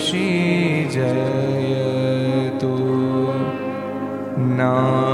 ऋषि जयतु ना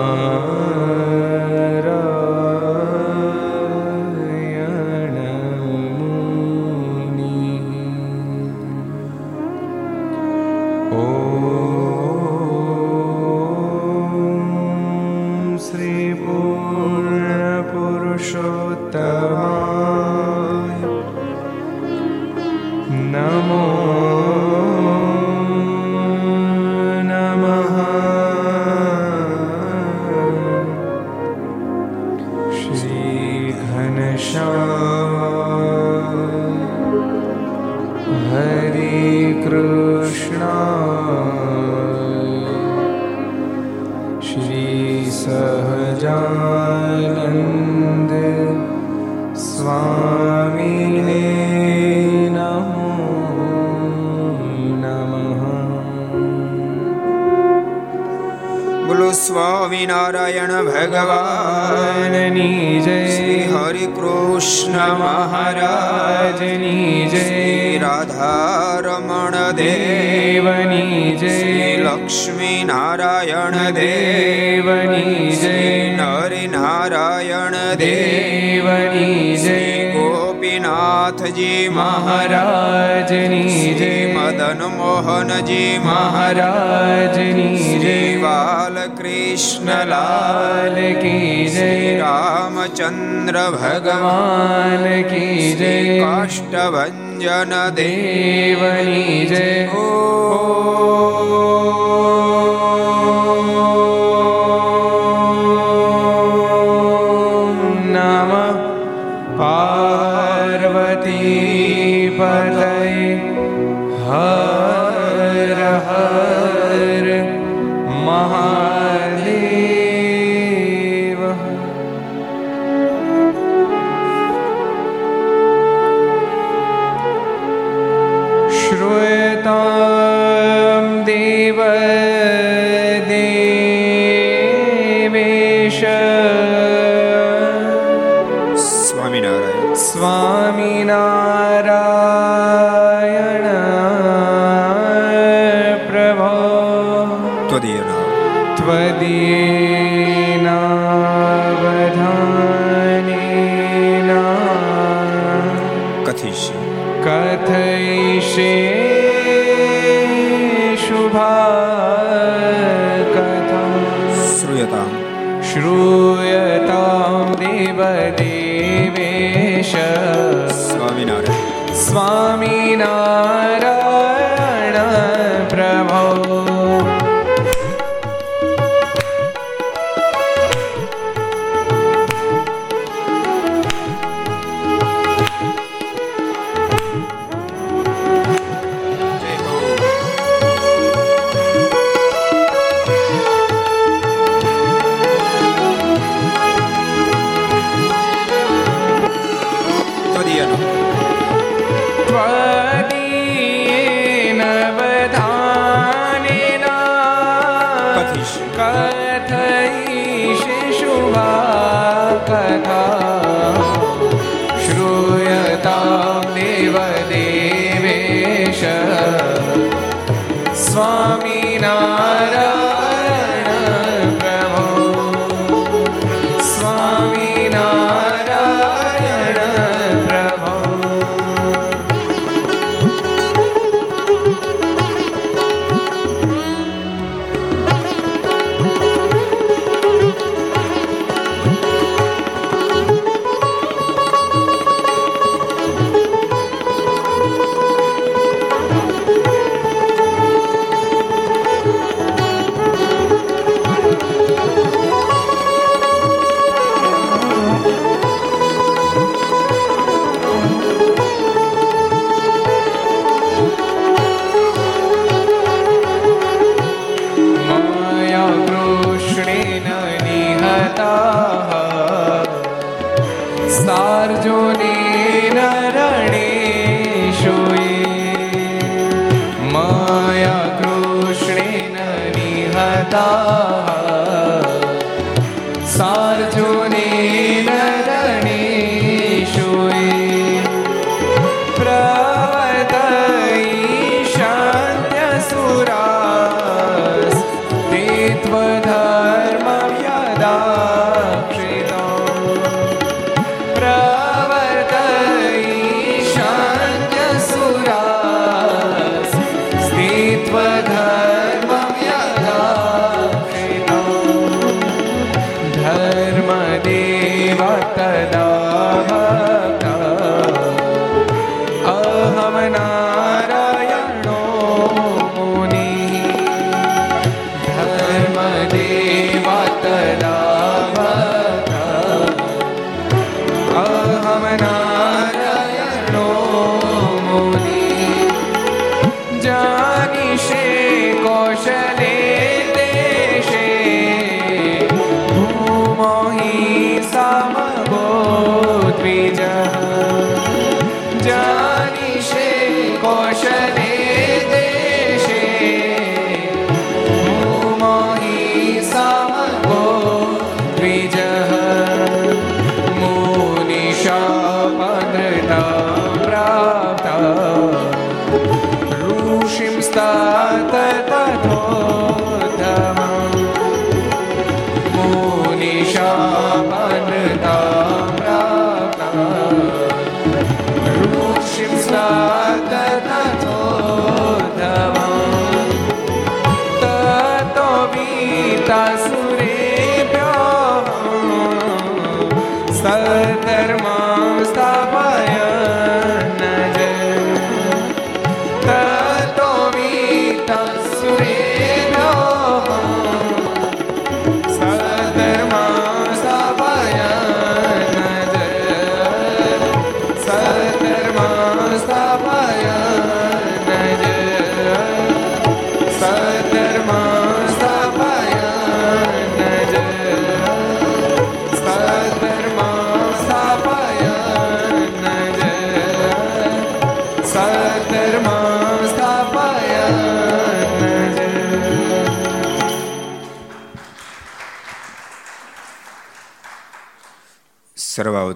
સ્વામિનારાયણ સર્વધર્મા સ્થાપા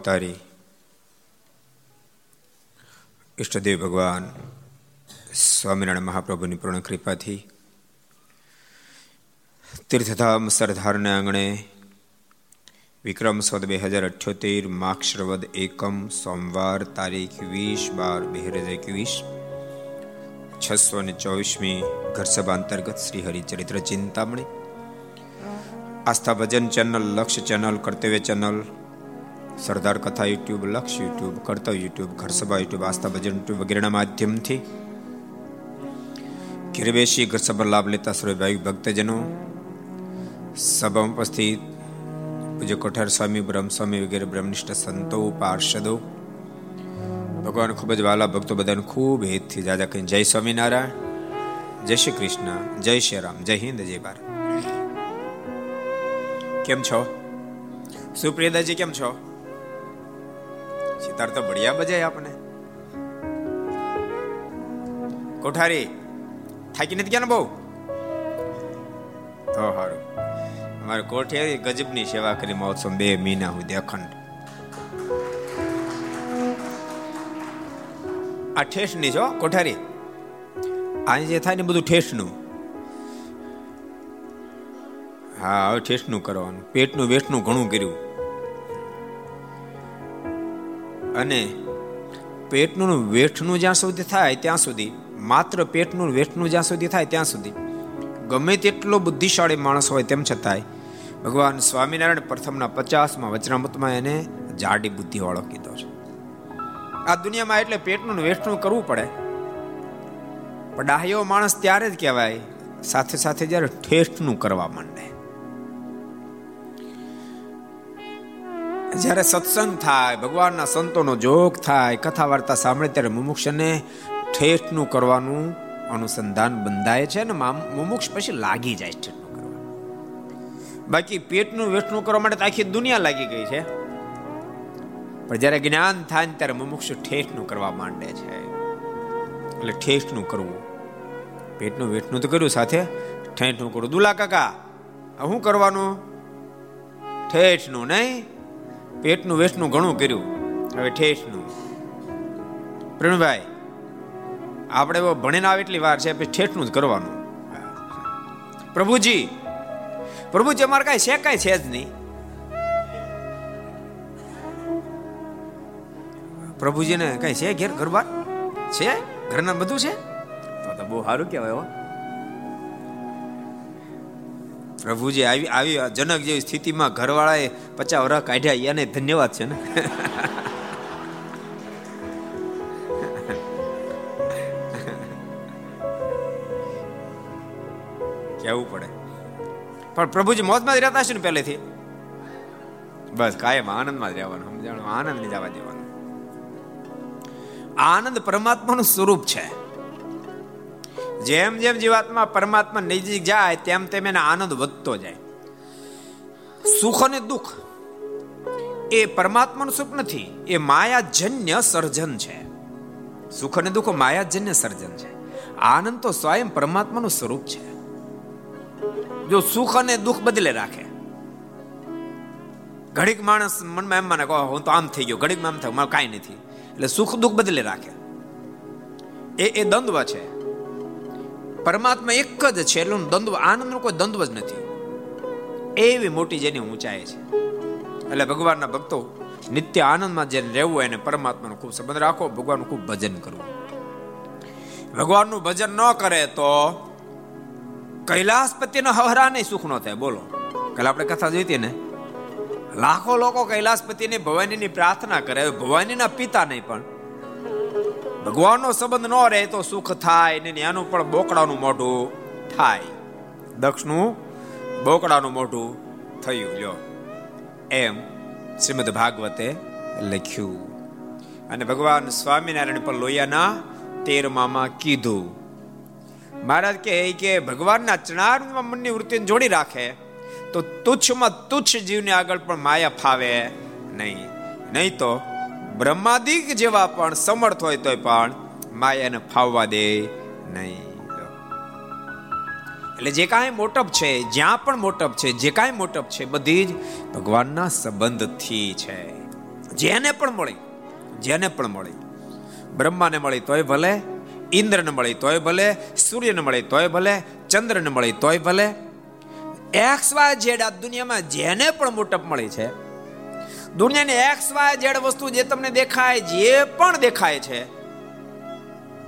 સર્વાવતારી ઈષ્ટદેવ ભગવાન સ્વામિનારાયણ મહાપ્રભુની પૂર્ણ કૃપાથી તીર્થધામ સરદારના આંગણે વિક્રમ સદ બે હજાર અઠ્યોતેર માક્ષરવદ એકમ સોમવાર તારીખ વીસ બાર બે હજાર એકવીસ છસો ને ચોવીસમી ઘરસભા અંતર્ગત Shri Haricharitra Chintamani. Aastha Bhajan channel Lakshya channel, Kartavya channel Sardar Katha YouTube, Laksh YouTube Kartavya YouTube, Gharsabha YouTube, Aastha Bhajan YouTube વગેરેના માધ્યમથી ઘેર બેસી ઘરસભા લાભ લેતા સર્વે ભક્તજનો સભામાં ઉપસ્થિત પૂજ્ય કોઠાર સ્વામી, બ્રહ્મસ્વામી વગેરે બ્રહ્મનિષ્ઠ સંતો, પાર્ષદો, ભગવાન ખૂબ જ વાલા ભક્તો બધાને ખૂબ હેતથી જાજા કહી જય સ્વામિનારાયણ, જય શ્રી કૃષ્ણ, જય શ્રી રામ, જય હિન્દ, જય ભારત. કેમ છો? સુપ્રિયદાજી કેમ છો? સિતાર તો બઢિયા બજાય આપણે કોઠારી, થાકી નથી ગયા ને બહુ? તો સારું અમારે કોઠે ગજબની સેવા કરી મહોત્સવ બે મહિના સુધી અખંડ. આ ઠેસની છો કોઠારી. આજે જે થાય ને બધું ઠેસનું હા, હવે ઠેસનું કરવાનું. પેટનું વેસ્ટનું ઘણું કર્યું. અને પેટનું વેઠનું જ્યાં સુધી થાય ત્યાં સુધી, માત્ર પેટનું વેઠનું જ્યાં સુધી થાય ત્યાં સુધી. ગમે તેટલો બુદ્ધિશાળી માણસ હોય તેમ છતાંય, ભગવાન સ્વામિનારાયણ પ્રથમના પચાસમાં વચનામૃતમાં એને જાડી બુદ્ધિવાળો કીધો છે. આ દુનિયામાં એટલે પેટનું વેઠનું કરવું પડે. પણ ડાહ્યો માણસ ત્યારે જ કહેવાય, સાથે સાથે જ્યારે ઠેઠનું કરવા માંડે. જ્યારે સત્સંગ થાય, ભગવાનના સંતોનો જોગ થાય કથા વાર્તા સાંભળે, ત્યારે મુમુક્ષને ઠેઠનું કરવાનું અનુસંધાન બંધાય છે ને મુમુક્ષ પછી લાગી જાય કરવા બાકી પેટનું વેઠનું કરવા માટે આખી દુનિયા લાગી ગઈ છે. પણ જ્યારે જ્ઞાન થાય ને ત્યારે મુમુક્ષ ઠેઠનું કરવા માંડે છે. એટલે ઠેઠનું કરવું. પેટનું વેઠનું તો કર્યું, સાથે ઠેઠનું કરવું દુલા કાકા શું કરવાનું? ઠેઠનું નહીં? પેટનું વેસ્ટનું ઘણું કર્યું. હવે ઠેઠનું. પ્રવીણભાઈ, આપણે એવો ભણીને આવે એટલી વાર છે ઠેઠનું જ કરવાનું. પ્રભુજી પ્રભુજી, અમારે કાંઈ છે કાંઈ છે જ નહીં. પ્રભુજીને કઈ છે, ઘેર ઘરબાર? છે? ઘરના બધું છે? તો બહુ સારું કહેવાય પ્રભુજી, આવી આવી જનક જેવી સ્થિતિમાં ઘરવાળાએ પચાસ વર્ષ કાઢ્યા એને ધન્યવાદ છે ને? કેવું પડે? પણ પ્રભુજી મોજમાં જ રહેતા છે ને પહેલેથી? બસ, કાયમ આનંદમાં જ રહેવાનું, સમજાણું? આનંદની જવા દેવાનું આનંદ પરમાત્માનું સ્વરૂપ છે. જેમ જેમ જીવાત્મા પરમાત્મા નજીક જાય, તેમ તેમ એને આનંદ વધતો જાય. સુખ અને દુઃખ એ પરમાત્માનું સુખ નથી, એ માયાજન્ય સર્જન છે. સુખ અને દુઃખ માયાજન્ય સર્જન છે. આનંદ તો સ્વયં પરમાત્માનું સ્વરૂપ છે. જો સુખ અને દુઃખ બદલે રાખે. ઘડીક માણસ મનમાં એમ માને કહો હું તો આમ થઈ ગયો, ઘડીકમાં આમ થાય મારે કાંઈ નથી. એટલે સુખ દુઃખ બદલે રાખે. એ એ દ્વંદ્વ છે. પરમાત્મા એક જ છે, એટલે દ્વંદ્વ, આનંદનો કોઈ દ્વંદ્વ જ નથી. એવી મોટી જેની ઊંચાઈ છે. એટલે ભગવાનના ભક્તો નિત્ય આનંદમાં જેને રહેવું હોય એને પરમાત્માનો ખૂબ સંબંધ રાખો, ભગવાનનું ખૂબ ભજન કરવું. ભગવાનનું ભજન ન કરે તો કૈલાસપતિનો હવરા નહીં સુખ ન થાય. બોલો. કાલે આપણે કથા જોઈતી ને? લાખો લોકો કૈલાસપતિને ભવાનીની પ્રાર્થના કરે ભવાનીના પિતા નહીં પણ ભગવાનનો સંબંધ ન રહે તો સુખ થાય ને એનું પણ બોકડાનું મોઢું થાય. દક્ષનું બોકડાનું મોઢું થયું. લ્યો. એમ શ્રીમદ ભાગવતે લખ્યું. અને ભગવાન સ્વામિનારાયણ પર લોહિયાના તેરમામાં કીધું. મહારાજ કે કે ભગવાનના ચરણારમાં મનની વૃત્તિને જોડી રાખે તો તુચ્છમાં તુચ્છ જીવને આગળ પણ માયા ફાવે નહીં. નહીં તો બ્રહ્માદિક જેવા પણ સમર્થ હોય તોય પણ માયાને ફાવવા દે નહીં. એટલે જે કાંઈ મોટપ છે, જ્યાં પણ મોટપ છે, જે કાંઈ મોટપ છે, બધી જ ભગવાનના સંબંધથી છે. જેને પણ મળી, જેને પણ મળી, બ્રહ્માને મળી તોય ભલે, ઇન્દ્રને મળી તોય ભલે, સૂર્યને મળી તોય ભલે, ચંદ્રને મળી તોય ભલે, એક્સ વાય જેડ આ દુનિયામાં જેને પણ મોટપ મળી છે દુનિયાની એક્સ વાય ઝેડ વસ્તુ જે તમને દેખાય, જે પણ દેખાય છે,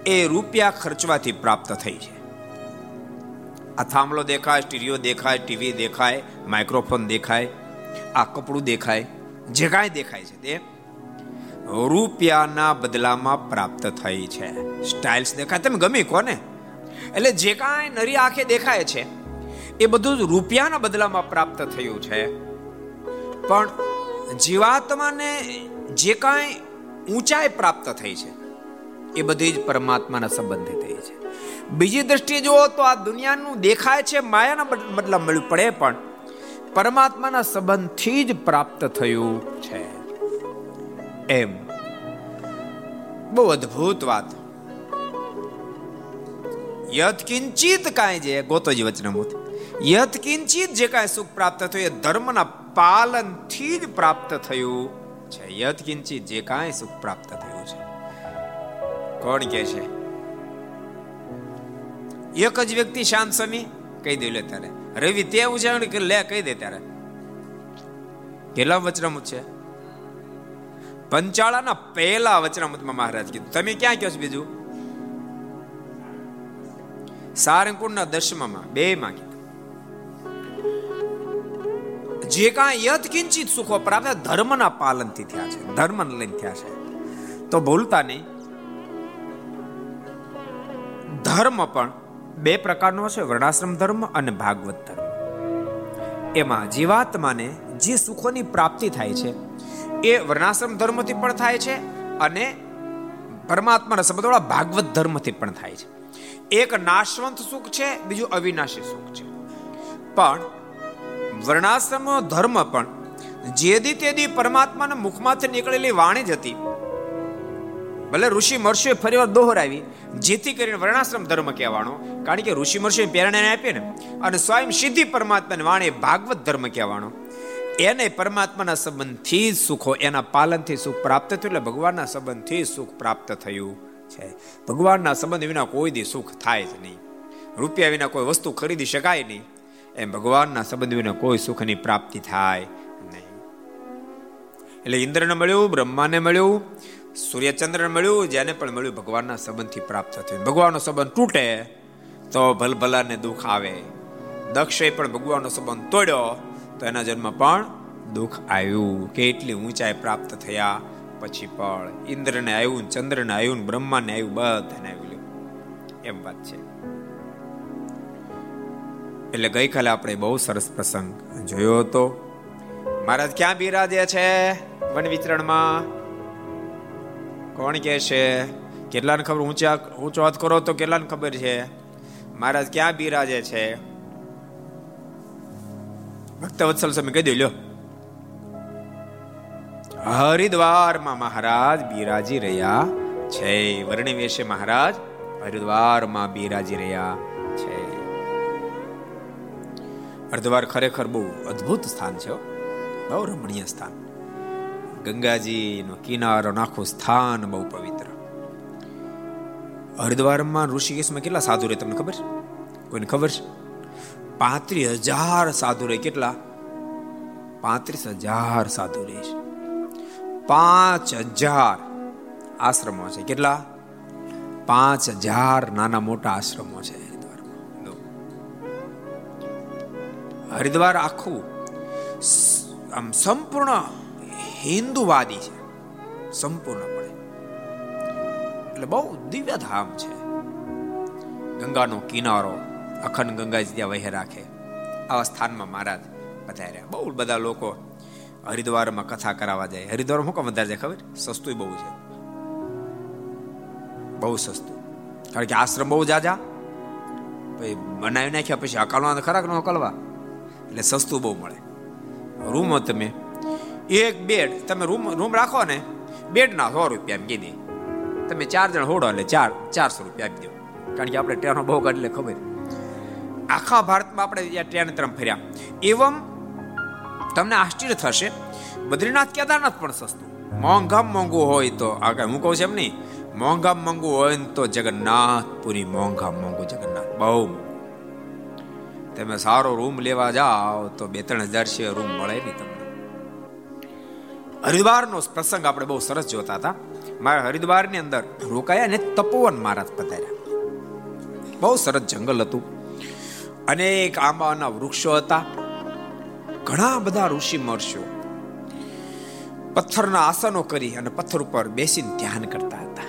એ રૂપિયા ખર્ચવાથી પ્રાપ્ત થઈ છે. આ થાંભલો દેખાય, સ્ટીરિયો દેખાય, ટીવી દેખાય, માઇક્રોફોન દેખાય, આ કપડું દેખાય, જે કાંઈ દેખાય છે તે રૂપિયાના બદલામાં પ્રાપ્ત થઈ છે. સ્ટાઇલ્સ દેખાય, તમે ગમી કોને? એટલે જે કાંઈ નરી આંખે દેખાય છે, એ બધું રૂપિયાના બદલામાં પ્રાપ્ત થયું છે. પણ જીવાત્માને જે કાંઈ ઊંચાઈ પ્રાપ્ત થઈ છે, એ બધી જ પરમાત્માના સંબંધે થઈ છે. બીજી દ્રષ્ટિએ જુઓ તો આ દુનિયાનું દેખાય છે, માયાના મતલબ મળ્યું પડે પણ પરમાત્માના સંબંધથી જ પ્રાપ્ત થયું છે. એમ. બહુ અદ્ભુત વાત. યત કિંચિત કાંઈ જે, ગોતોજી વચનમૂત. યત કિંચિત જે કાંઈ સુખ પ્રાપ્ત થયું, એ ધર્મના પાલનથી જ પ્રાપ્ત થયું છે. યત કિંચી જે કાંઈ સુખ પ્રાપ્ત થયું છે. કોણ કે છે, એક જ વ્યક્તિ શાંત સમી કહી દે લે તારે રવિ તે ઉજાવણી કે લે, કહી દે તારે કેટલા વચનામૃત છે? પંચાળાના પહેલા વચનામૃતમાં મહારાજ કીધું, તમે ક્યાં કહો છો બીજું? સારંગપુરના દશમામાં બે માં જે કાંઈ યત કિંચિત સુખો પ્રાપ્ત ધર્મના પાલનથી થયા છે, ધર્મને લઈને થયા છે. તો ભૂલતા નહીં. ધર્મ પણ બે પ્રકારનો છે વર્ણાશ્રમ ધર્મ અને ભાગવત ધર્મ. એમાં જીવાત્માને જે સુખોની પ્રાપ્તિ થાય છે, એ વર્ણાશ્રમ ધર્મથી પણ થાય છે અને પરમાત્માના સંબંધવાળા ભાગવત ધર્મથી પણ થાય છે. એક નાશવંત સુખ છે, બીજું અવિનાશી સુખ છે. પણ વર્ણાશ્રમ ધર્મ પણ, જેદી તેદી પરમાત્માના મુખમાંથી નીકળેલી વાણી જ હતી. ભલે ઋષિ મહર્ષિએ ફરીવાર દોહરાવી, જેથી કરીને વર્ણાશ્રમ ધર્મ કહેવાનો, કારણ કે ઋષિ મહર્ષિએ પ્રેરણા આપી ને, અને સ્વયં સિદ્ધિ પરમાત્માની વાણી ભાગવત ધર્મ કહેવાનો. એને પરમાત્માના સંબંધથી જ સુખો એના પાલનથી સુખ પ્રાપ્ત થયું, એટલે ભગવાનના સંબંધથી સુખ પ્રાપ્ત થયું છે. ભગવાનના સંબંધ વિના કોઈ દી સુખ થાય જ નહીં. રૂપિયા વિના કોઈ વસ્તુ ખરીદી શકાય નહીં. એમ ભગવાનના સંબંધ વિના કોઈ સુખની પ્રાપ્તિ થાય નહીં. એટલે ઇન્દ્રને મળ્યું, બ્રહ્માને મળ્યું, સૂર્યચંદ્રને મળ્યું, જેને પણ મળ્યું, ભગવાનના સંબંધથી પ્રાપ્ત થયું. ભગવાનનો સંબંધ તૂટે તો ભલભલાને દુઃખ આવે. દક્ષે પણ ભગવાનનો સંબંધ તોડ્યો તો એના જન્મ પણ દુઃખ આવ્યું. કેટલી ઊંચાઈ પ્રાપ્ત થયા પછી પણ ઇન્દ્રને આવ્યું ચંદ્રને આવ્યું બ્રહ્માને આવ્યું, બધાને આવ્યું. એમ વાત છે. એટલે ગઈકાલે આપણે બહુ સરસ પ્રસંગ જોયો હતો. મહારાજ, ક્યાં બિરાજે છે વન વિતરણમાં? કોણ કે છે? કેટલાને ખબર? ઊંચા, ઊંચો હાથ કરો તો કેટલાને ખબર છે? મહારાજ, ક્યાં બિરાજે છે? ભક્ત વત્સલ સમય કહી દો, લ્યો. હરિદ્વારમાં મહારાજ બિરાજી રહ્યા છે. વર્ણિ વેશે મહારાજ, હરિદ્વારમાં બિરાજી રહ્યા. હરિદ્વાર ખરેખર બહુ અદ્ભુત સ્થાન છે બહુ રમણીય સ્થાન. ગંગાજીનો કિનારો આખું સ્થાન બહુ પવિત્ર. હરિદ્વારમાં ઋષિકેશમાં કેટલા સાધુ રહે તમને ખબર? છે કોઈને ખબર છે? પાંત્રીસ હજાર સાધુ રહે. કેટલા? પાંત્રીસ હજાર સાધુ રહે છે. પાંચ હજાર આશ્રમો છે. કેટલા? પાંચ હજાર નાના મોટા આશ્રમો છે. હરિદ્વાર આખું આમ સંપૂર્ણ હિન્દુવાદી છે. સંપૂર્ણપણે. એટલે બહુ દિવ્ય ધામ છે. ગંગાનો કિનારો, અખંડ ગંગાજી ત્યાં વહે રાખે, આવા સ્થાનમાં મહારાજ પધાર્યા બહુ બધા લોકો હરિદ્વારમાં કથા કરાવવા જાય. હરિદ્વાર શું કામ વધારે જાય ખબર? સસ્તું બહુ છે. બહુ સસ્તું. કારણ કે આશ્રમ બહુ જાજા. પછી બનાવી નાખ્યા પછી અકાલવા ખરાક ન અકાલવા. એટલે સસ્તું બહુ મળે. રૂમો તમે, એક બેડ, તમે રૂમ રૂમ રાખો ને બેડ ના સો રૂપિયા એમ કીધી. તમે ચાર જણ હોડો એટલે ચાર, ચારસો રૂપિયા આપી દો. કારણ કે આપણે ટ્રેનો બહુ કાઢી ખબર. આખા ભારતમાં આપણે ટ્રેન ત્રણ ફર્યા. એવમ તમને આશ્ચર્ય થશે, બદ્રીનાથ કેદારનાથ પણ સસ્તું. મોંઘામ મોંઘું હોય તો આગળ હું કહું છું એમ નહીં. મોંઘામ મોંઘું હોય ને તો જગન્નાથ પુરી મોંઘામ મોંઘું જગન્નાથ. બહુ તમે સારો રૂમ લેવા જાઓ તો બે ત્રણ હજાર છે રૂમ મળે નહીં તમને. હરિદ્વારનો પ્રસંગ આપણે બહુ સરસ જોતા હતા. મારા હરિદ્વારની અંદર રોકાયા ને તપોવન મહારાજ પધાર્યા. બહુ સરસ જંગલ હતું. અનેક આંબાના વૃક્ષો હતા. ઘણા બધા ઋષિ મહર્ષિઓ પથ્થરના આસનો કરી અને પથ્થર ઉપર બેસીને ધ્યાન કરતા હતા.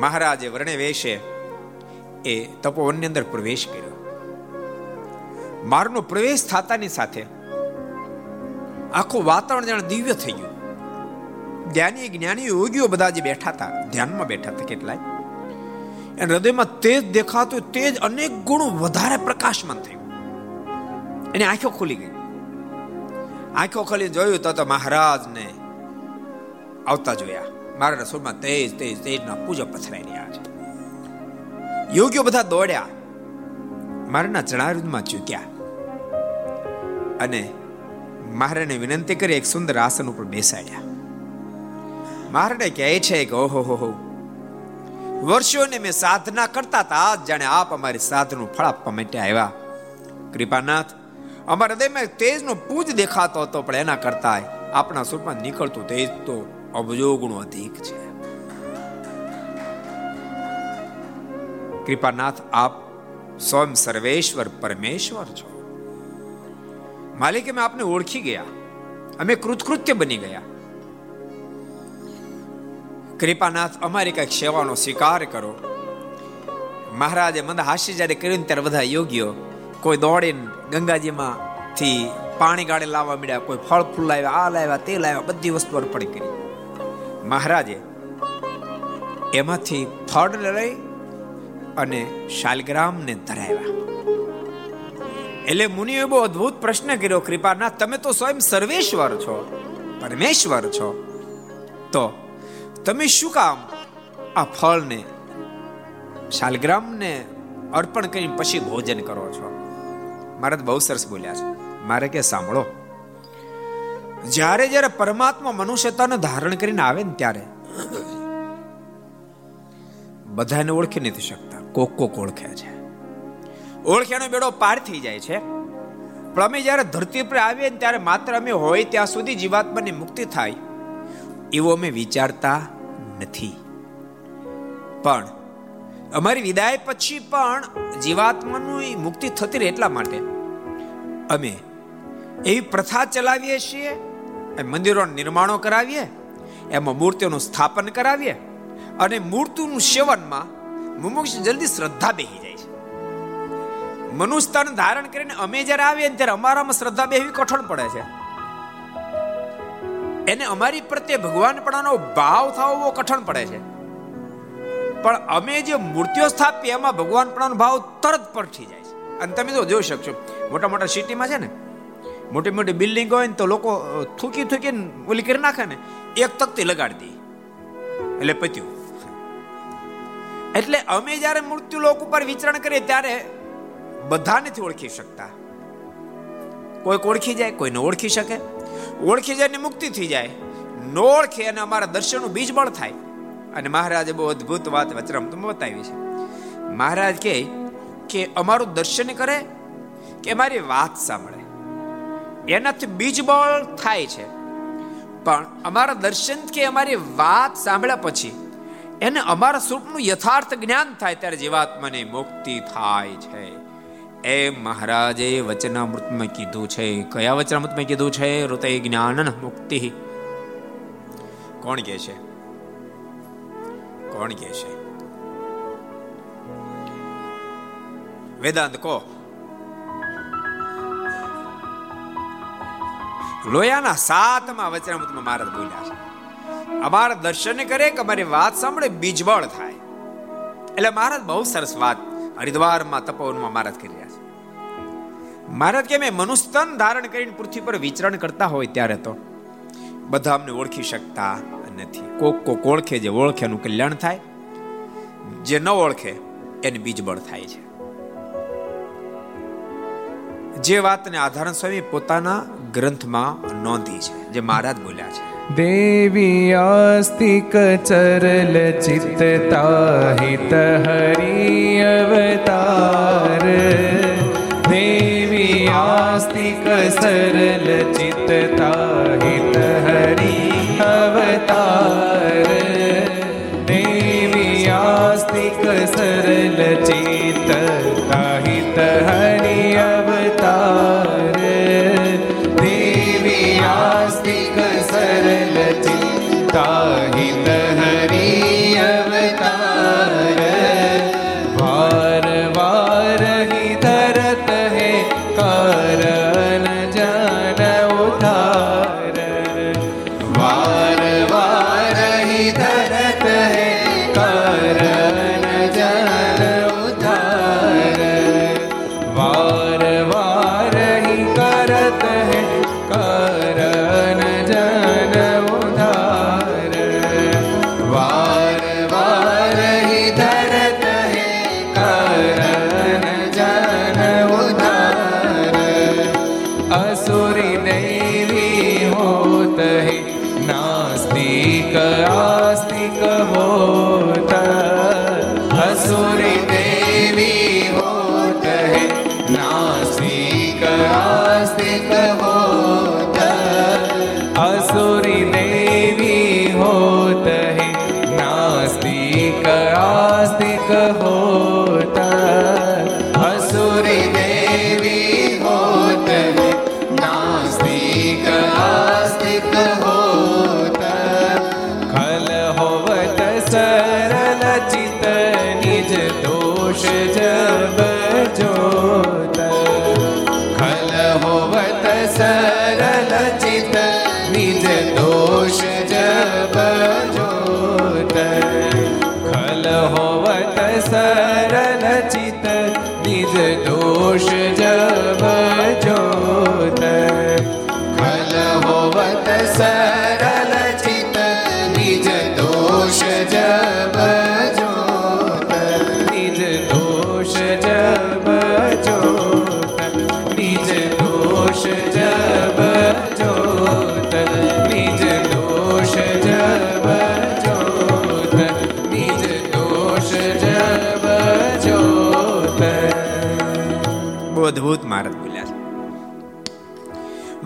મહારાજે વર્ણે વેશે એ તપોવનની અંદર પ્રવેશ કર્યો. મારનો પ્રવેશ થતાની સાથે. આખું વાતાવરણ જાણે દિવ્ય થઈ ગયું. જ્ઞાની જ્ઞાની યોગીઓ બધા જે બેઠા હતા, ધ્યાનમાં બેઠા હતા કેટલાય, એને હૃદયમાં તેજ દેખાતું તેજ અનેક ગુણો વધારે પ્રકાશમાન થયું. એની આંખો ખુલી ગઈ. આંખો ખોલી જોયું તો તો મહારાજને આવતા જોયા. મારા રસોડમાં તેજ તેજ તેજના પૂજા પથરાઈ રહ્યા છે. યોગીઓ બધા દોડ્યા. મારાના ચણારૂદમાં ચૂક્યા. અને મહારાજને વિનંતી કરી એક સુંદર આસન ઉપર બેસાડ્યા. મહારાજે કહે છે કે, ઓહો, હો હો. વર્ષોને મેં સાધના કરતા હતા, જાણે આપ અમારી સાધનું ફળ આપવા માટે આવ્યા. કૃપાનાથ, અમારા હૃદયમાં તેજનો પૂજ દેખાતો હતો, પણ એના કરતા આપણા સ્વરૂપમાં નીકળતું તેજ તો અબજો અધિક છે. કૃપાનાથ, આપ સ્વયં સર્વેશ્વર પરમેશ્વર છો. માલિક અમે આપને ઓળખી ગયા. અમે કૃતકૃત્ય બની ગયા. કૃપાનાથ, અમારી કંઈક સેવાનો સ્વીકાર કરો. મહારાજે મંદ હાસ્ય જ્યારે કર્યું ત્યારે બધા યોગ્યો કોઈ દોડીને ગંગાજીમાં થી પાણી ગાળે લાવવા મળ્યા કોઈ ફળ ફૂલ લાવ્યા, આ લાવ્યા, તે લાવ્યા, બધી વસ્તુ અર્પણ કરી. મહારાજે એમાંથી ફળ લઈ અને શાલગ્રામને ધરાવ્યા. એટલે મુનિએ બહુ અદ્ભુત પ્રશ્ન કર્યો, કૃપાનાથ, તમે તો સ્વયં સર્વેશ્વર છો, પરમેશ્વર છો. તો તમે શું કામ આ ફળને, શાલગ્રામને અર્પણ કરીને પછી ભોજન કરો છો? મારે બહુ સરસ બોલ્યા છે. મારે કે સાંભળો, જ્યારે જ્યારે પરમાત્મા મનુષ્યતાને ધારણ કરીને આવે ને ત્યારે બધાને ઓળખી નથી શકતા, કોક કોક ઓળખે છે. ઓળખ્યાનો બેડો પાર થઈ જાય છે. પણ અમે જ્યારે ધરતી પર આવીએ ને ત્યારે માત્ર અમે હોય ત્યાં સુધી જીવાત્માની મુક્તિ થાય. એવો અમે વિચારતા નથી. પણ અમારી વિદાય પછી પણ જીવાત્માનું મુક્તિ થતી રહે એટલા માટે. અમે એવી પ્રથા ચલાવીએ છીએ મંદિરોના નિર્માણો કરાવીએ, એમાં મૂર્તિઓનું સ્થાપન કરાવીએ અને મૂર્તિનું સેવનમાં મુમુક્ષ જલ્દી શ્રદ્ધા બેહી જાય. છે મનુષ્યતાને ધારણ કરીને અમે જ્યારે આવીએ ત્યારે અમારામાં શ્રદ્ધા બેહવી કઠણ પડે છે. એને અમારી પ્રત્યે ભગવાન પણાનો ભાવ થવો કઠણ પડે છે. પણ અમે જે મૂર્તિઓ સ્થાપીએ એમાં ભગવાન પણાનો ભાવ તરત પરથી જાય છે. અને તમે તો જોઈ શકશો, મોટા મોટા સિટીમાં છે ને, મોટી મોટી બિલ્ડિંગ હોય ને તો લોકો થૂકી થૂકીને ઓલી કરી નાખે ને, એક તકતી લગાડી દે. એટલે પત્યું. એટલે અમે જ્યારે મૃત્યુ લોક ઉપર વિચરણ કરીએ ત્યારે બધા નથી ઓળખી શકતા. કોઈક ઓળખી જાય, કોઈને ઓળખી શકે. ઓળખી જાય ને મુક્તિ થઈ જાય. ન ઓળખે અને અમારા દર્શનનું બીજ બળ થાય. અને મહારાજે બહુ અદ્ભુત વાત વચરામૃતમાં બતાવી છે. મહારાજ કહે કે અમારું દર્શન કરે કે મારી વાત સાંભળે. એનાથી બીજ બળ થાય છે. પણ અમારા દર્શન કે અમારી વાત સાંભળ્યા પછી એને અમારા સ્વરૂપનું યથાર્થ જ્ઞાન થાય ત્યારે જીવાત્માને મુક્તિ થાય છે. એ મહારાજે વચનામૃતમાં કીધું છે. કયા વચનામૃતમાં કીધું છે? ઋતે જ્ઞાન મુક્તિ. કોણ કે છે? કોણ કે છે? વેદાંત કો લોયાના સાતમાં વચનામૃતમાં મહારાજ બોલ્યા છે. અમારા દર્શન કરે કે અમારી વાત સાંભળે, બીજબળ થાય. એટલે મહારાજ બહુ સરસ વાત હરિદ્વારમાં, તપોવનમાં મહારાજ કરી રહ્યા મહારાજ કે મેં મનુસ્તન ધારણ કરીને પૃથ્વી પર વિચરણ કરતા હોય ત્યારે તો બધા અમને ઓળખી શકતા નથી. કોક કોક ઓળખે જે ઓળખે એનું કલ્યાણ થાય. જે ન ઓળખે એને બીજબળ થાય છે. જે વાતને આધારણ સ્વામી પોતાના ગ્રંથમાં નોંધી છે, જે મહારાજ બોલ્યા છે. દેવી આસ્તિક ચરલ ચિત્તા હિત હરિ અવતાર. देवी आस्तिक सरल चित्ता हित हरि अवतार देवी आस्तिक सरल चित्ता हित हरि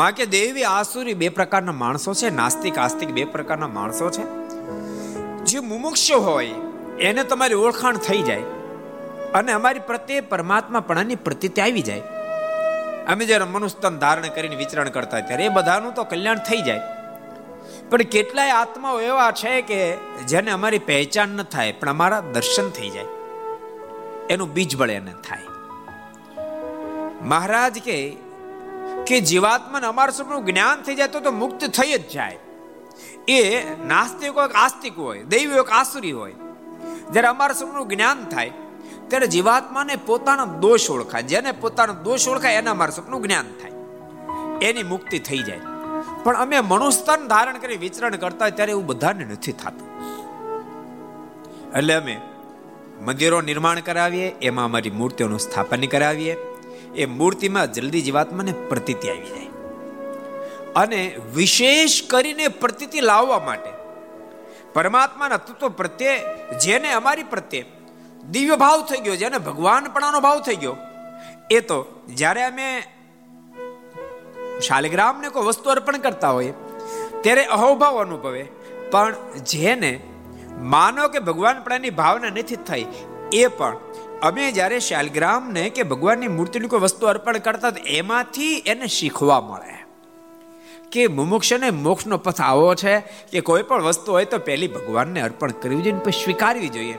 માં કે દેવી આસુરી બે પ્રકારના માણસો છે, નાસ્તિક, આસ્તિક બે પ્રકારના માણસો છે. જે મુમુક્ષ હોય, એને તમારી ઓળખાણ થઈ જાય. અને અમારી પ્રત્યે પરમાત્મા પરમાત્માપણાની પ્રતિતિ આવી જાય. અમે જ્યારે મનુસ્તન ધારણ કરીને વિચરણ કરતા ત્યારે એ બધાનું તો કલ્યાણ થઈ જાય. પણ કેટલાય આત્માઓ એવા છે કે જેને અમારી પહેચાન ન થાય, પણ અમારા દર્શન થઈ જાય. એનું બીજ બળે એને થાય. મહારાજ કે કે જીવાત્માને અમારા સ્વરૂપનું જ્ઞાન થઈ જાય તો તો મુક્ત થઈ જ જાય. એ નાસ્તિક હોય આસ્તિક હોય, દૈવી હોય આસુરી હોય, જ્યારે અમારા સ્વરૂપનું જ્ઞાન થાય, ત્યારે જીવાત્માને પોતાનો દોષ ઓળખાય. જેને પોતાનો દોષ ઓળખાય, એના અમારા સ્વરૂપનું જ્ઞાન થાય. એની મુક્તિ થઈ જાય. પણ અમે મનુસ્તન ધારણ કરી વિચરણ કરતા ત્યારે એવું બધાને નથી થતું. એટલે અમે મંદિરો નિર્માણ કરાવીએ, એમાં અમારી મૂર્તિઓનું સ્થાપન કરાવીએ એ મૂર્તિમાં જલ્દી જીવાત્માને પ્રતીતિ આવી જાય. અને વિશેષ કરીને પ્રતીતિ લાવવા માટે પરમાત્માના તત્વ પ્રત્યે જેને અમારી પ્રત્યે દિવ્ય ભાવ થઈ ગયો, જેને ભગવાનપણાનો ભાવ થઈ ગયો, એ તો જ્યારે અમે શાલિગ્રામને કોઈ વસ્તુ અર્પણ કરતા હોઈએ, ત્યારે અહોભાવ અનુભવે, પણ જેને માનો કે ભગવાનપણાની ભાવના નથી થઈ, એ પણ અમે જ્યારે શાલગ્રામને કે ભગવાનની મૂર્તિની કોઈ વસ્તુ અર્પણ કરતા એમાંથી એને શીખવા મળે. કે મુમુક્ષને મોક્ષનો પથ આવો છે કે કોઈ પણ વસ્તુ હોય તો પહેલી ભગવાનને અર્પણ કરવી જોઈએ પછી સ્વીકારવી જોઈએ.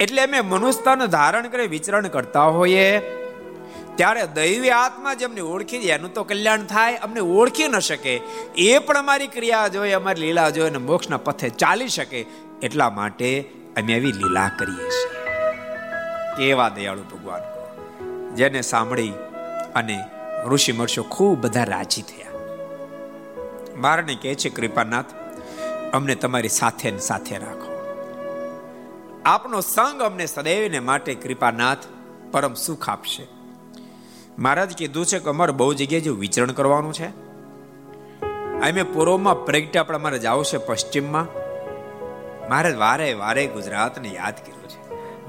એટલે અમે મનુષ્યતાનું ધારણ કરી વિચરણ કરતા હોઈએ. ત્યારે દૈવી આત્મા જેમને ઓળખી જાય, એનું તો કલ્યાણ થાય, અમને ઓળખી ન શકે. એ પણ અમારી ક્રિયા જોઈએ અમારી લીલા જોઈએ અને મોક્ષના પથે ચાલી શકે. એટલા માટે અમે આવી લીલા કરીએ છીએ. કેવા દયાળુ ભગવાન જેને સાંભળી અને ઋષિ મર્ષો ખૂબ બધા રાજી થયા. મારને કહે છે, કૃપાનાથ, અમને તમારી સાથે સાથે રાખો. આપનો સંગ અમને સદૈવને માટે કૃપાનાથ પરમ સુખ આપશે. મહારાજ કીધું છે કે અમારે બહુ જગ્યાએ જે વિચરણ કરવાનું છે. અમે પૂર્વમાં પ્રગટ્યા, પણ અમારે જવું છે પશ્ચિમમાં. મહારાજ, વારે વારે ગુજરાતને યાદ કર્યું.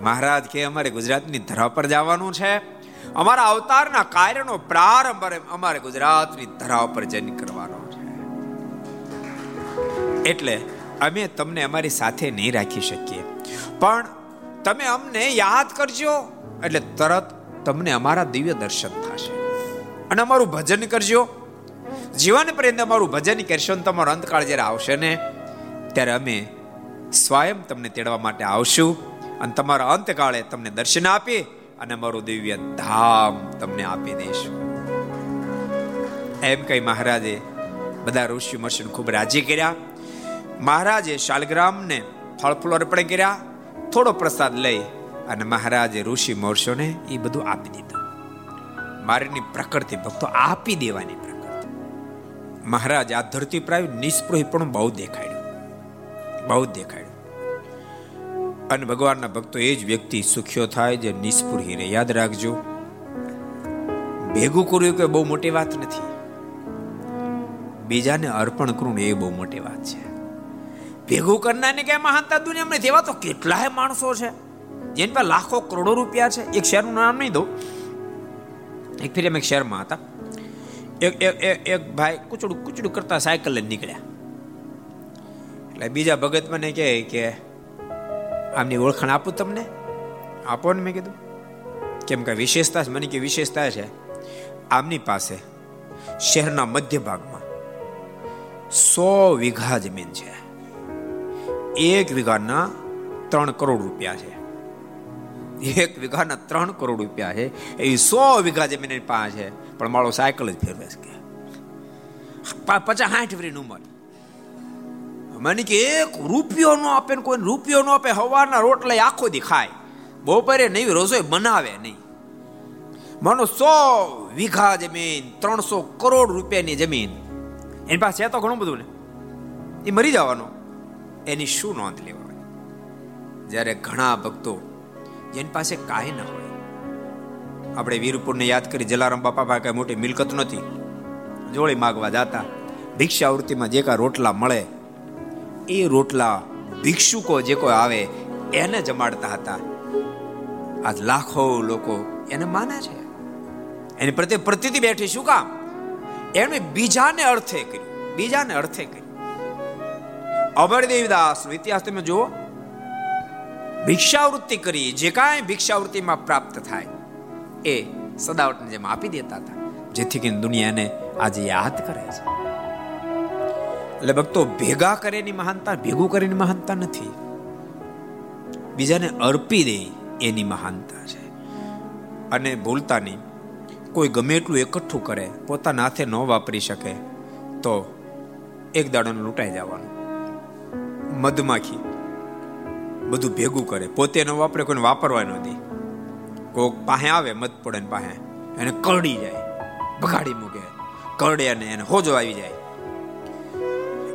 મહારાજ કે અમારે ગુજરાતની ધરા પર જવાનું છે. અમારા અવતારના કાર્યનો પ્રારંભ અમારે ગુજરાતની ધરા પર જઈને કરવાનો છે. એટલે અમે તમને અમારી સાથે નહીં રાખી શકીએ. પણ તમે અમને યાદ કરજો, એટલે તરત તમને અમારા દિવ્ય દર્શન થશે. અને અમારું ભજન કરજો. જીવન પર્યંત અમારું ભજન કરશો ને તમારો અંતકાળ જ્યારે આવશે ને, ત્યારે અમે સ્વયં તમને તેડવા માટે આવશું. અને તમારા અંતકાળે તમને દર્શન આપી અને મારું દિવ્ય ધામ તમને આપી દઈશું. એમ કઈ મહારાજે બધા ઋષિ મર્ષિને ખૂબ રાજી કર્યા. મહારાજે શાલગ્રામને ફળ ફૂલ અર્પણ કર્યા, થોડો પ્રસાદ લઈ અને મહારાજે ઋષિ મહર્ષોને એ બધું આપી દીધું. મારીની પ્રકૃતિ ભક્તો આપી દેવાની પ્રકૃતિ. મહારાજ આ ધરતી પ્રાય નિષ્પ્રોહી પણ બહુ દેખાડ્યું. બહુ દેખાડ્યું. અને ભગવાનના ભક્તો એ જ વ્યક્તિ સુખ્યો થાય જે નિષ્પુરહીને યાદ રાખજો. ભેગું કરવું કે બહુ મોટી વાત નથી. બીજાને અર્પણ કરવું એ બહુ મોટી વાત છે. ભેગું કરનારને કે મહાનતા દુનિયામાં એવા તો કેટલાય માણસો છે. જેની પાસે લાખો કરોડો રૂપિયા છે. એક શહેરનું નામ નહીં દઉં. એક ફેરી અમે એક શહેરમાં હતા. એક એક એક ભાઈ કુચડું કુચડું કરતા સાયકલ લઈને નીકળ્યા. એટલે બીજા ભગત મને કહે કે આમની ઓળખાણ આપું તમને? આપો ને મેં કીધું. કેમ કે વિશેષતા મને કે વિશેષતા છે. આમની પાસે, શહેરના મધ્ય ભાગમાં, સો વીઘા જમીન છે. એક વીઘાના ત્રણ કરોડ રૂપિયા છે. એક વીઘાના ત્રણ કરોડ રૂપિયા છે. એ સો વીઘા જમીન પાસે છે. પણ મારો સાયકલ જ ફેરવે છે પચાસ, સાઠ વર્ષની ઉંમર મને કે એક રૂપિયો નો આપે ને કોઈ રૂપિયો નો આપે હવારના રોટલા આખો દી ખાય. બપોરે નહીં રસોઈ બનાવે નહીં. માનો સો વીઘા જમીન, ત્રણસો કરોડ રૂપિયાની જમીન. એની પાસે છે તો ઘણું બધું ને? એ મરી જવાનો. એની શું નોંધ લેવાય જ્યારે ઘણા ભક્તો જેની પાસે કાંઈ ન હોય. આપણે વીરપુરને યાદ કરી, જલારામ બાપા પાસે કઈ મોટી મિલકત નથી જોડી માગવા જાતા ભિક્ષાવૃત્તિમાં જે કાંઈ રોટલા મળે એ રોટલા ભિક્ષુકો જે કોઈ આવે, એને જમાડતા હતા. આજ લાખો લોકો એને માને છે. એની પ્રત્યે પ્રતિથી બેઠી શું કામ? એમણે બીજાને અર્થે કર્યું. બીજાને અર્થે કર્યું. અમરદેવદાસ ઇતિહાસ તમે જુઓ. ભિક્ષાવૃત્તિ કરી, જે કાંઈ ભિક્ષાવૃત્તિમાં પ્રાપ્ત થાય, એ સદાવટને જેમ આપી દેતા હતા, જેથી કરીને દુનિયાને આજે યાદ કરે છે. એટલે ભક્તો ભેગા કરે એની મહાનતા, ભેગું કરીને મહાનતા નથી. બીજાને અર્પી દે એની મહાનતા છે. અને ભૂલતા નહીં. કોઈ ગમે એટલું એકઠું કરે, પોતાના હાથે ન વાપરી શકે, તો એક દાડોને લૂંટાઈ જવાનું. મધમાખી બધું ભેગું કરે, પોતે ન વાપરે, કોઈને વાપરવા ન દે. કોક પાસે આવે, મધ પડે પાસે, એને કરડી જાય બગાડી મૂકે. કરડે અને એને હોજો આવી જાય.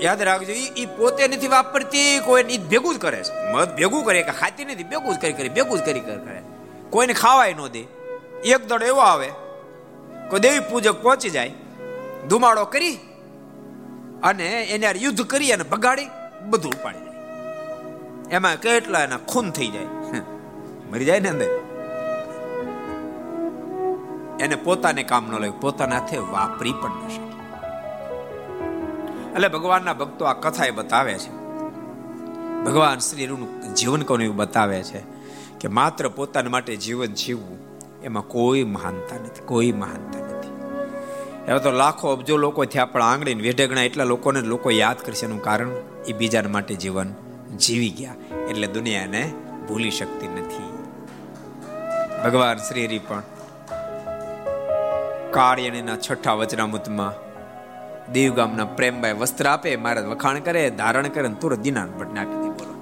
યાદ રાખજો એ પોતે નથી વાપરતી, કોઈ ભેગું જ કરે છે. મધ ભેગું કરે કે ખાતી નથી, ભેગું જ કરી કરી, ભેગું જ કરી, કરે કોઈને ખાવાય ન દે. એક દડ એવો આવે, કોઈ દેવી પૂજક પહોંચી જાય, ધુમાડો કરી અને એને યુદ્ધ કરી અને બગાડી બધું ઉપાડી જાય એમાં કેટલા એના ખૂન થઈ જાય. મરી જાય ને અંદર. એને પોતાને કામ ન લાગ્યું, પોતાના હાથે વાપરી પણ ન શકે. એટલે ભગવાનના ભક્તો આ કથા એ બતાવે છે. ભગવાન શ્રીનું જીવન કોનું એવું બતાવે છે કે માત્ર પોતાના માટે જીવન જીવવું એમાં કોઈ મહાનતા નથી, કોઈ મહાનતા નથી. હવે તો લાખો અબજો લોકો થયા, પણ આંગળી વેઢગણા એટલા લોકોને લોકો યાદ કરશે એનું કારણ, એ બીજાના માટે જીવન જીવી ગયા, એટલે દુનિયાને ભૂલી શકતી નથી. ભગવાન શ્રી હરિ પણ કાળિયાણીના છઠ્ઠા વચનામૃતમાં દેવગામના પ્રેમભાઈ વસ્ત્ર આપે, મહારાજ વખાણ કરે, ધારણ કરે તુરત દિનાન ભટ્ટને આપી દે બોલો.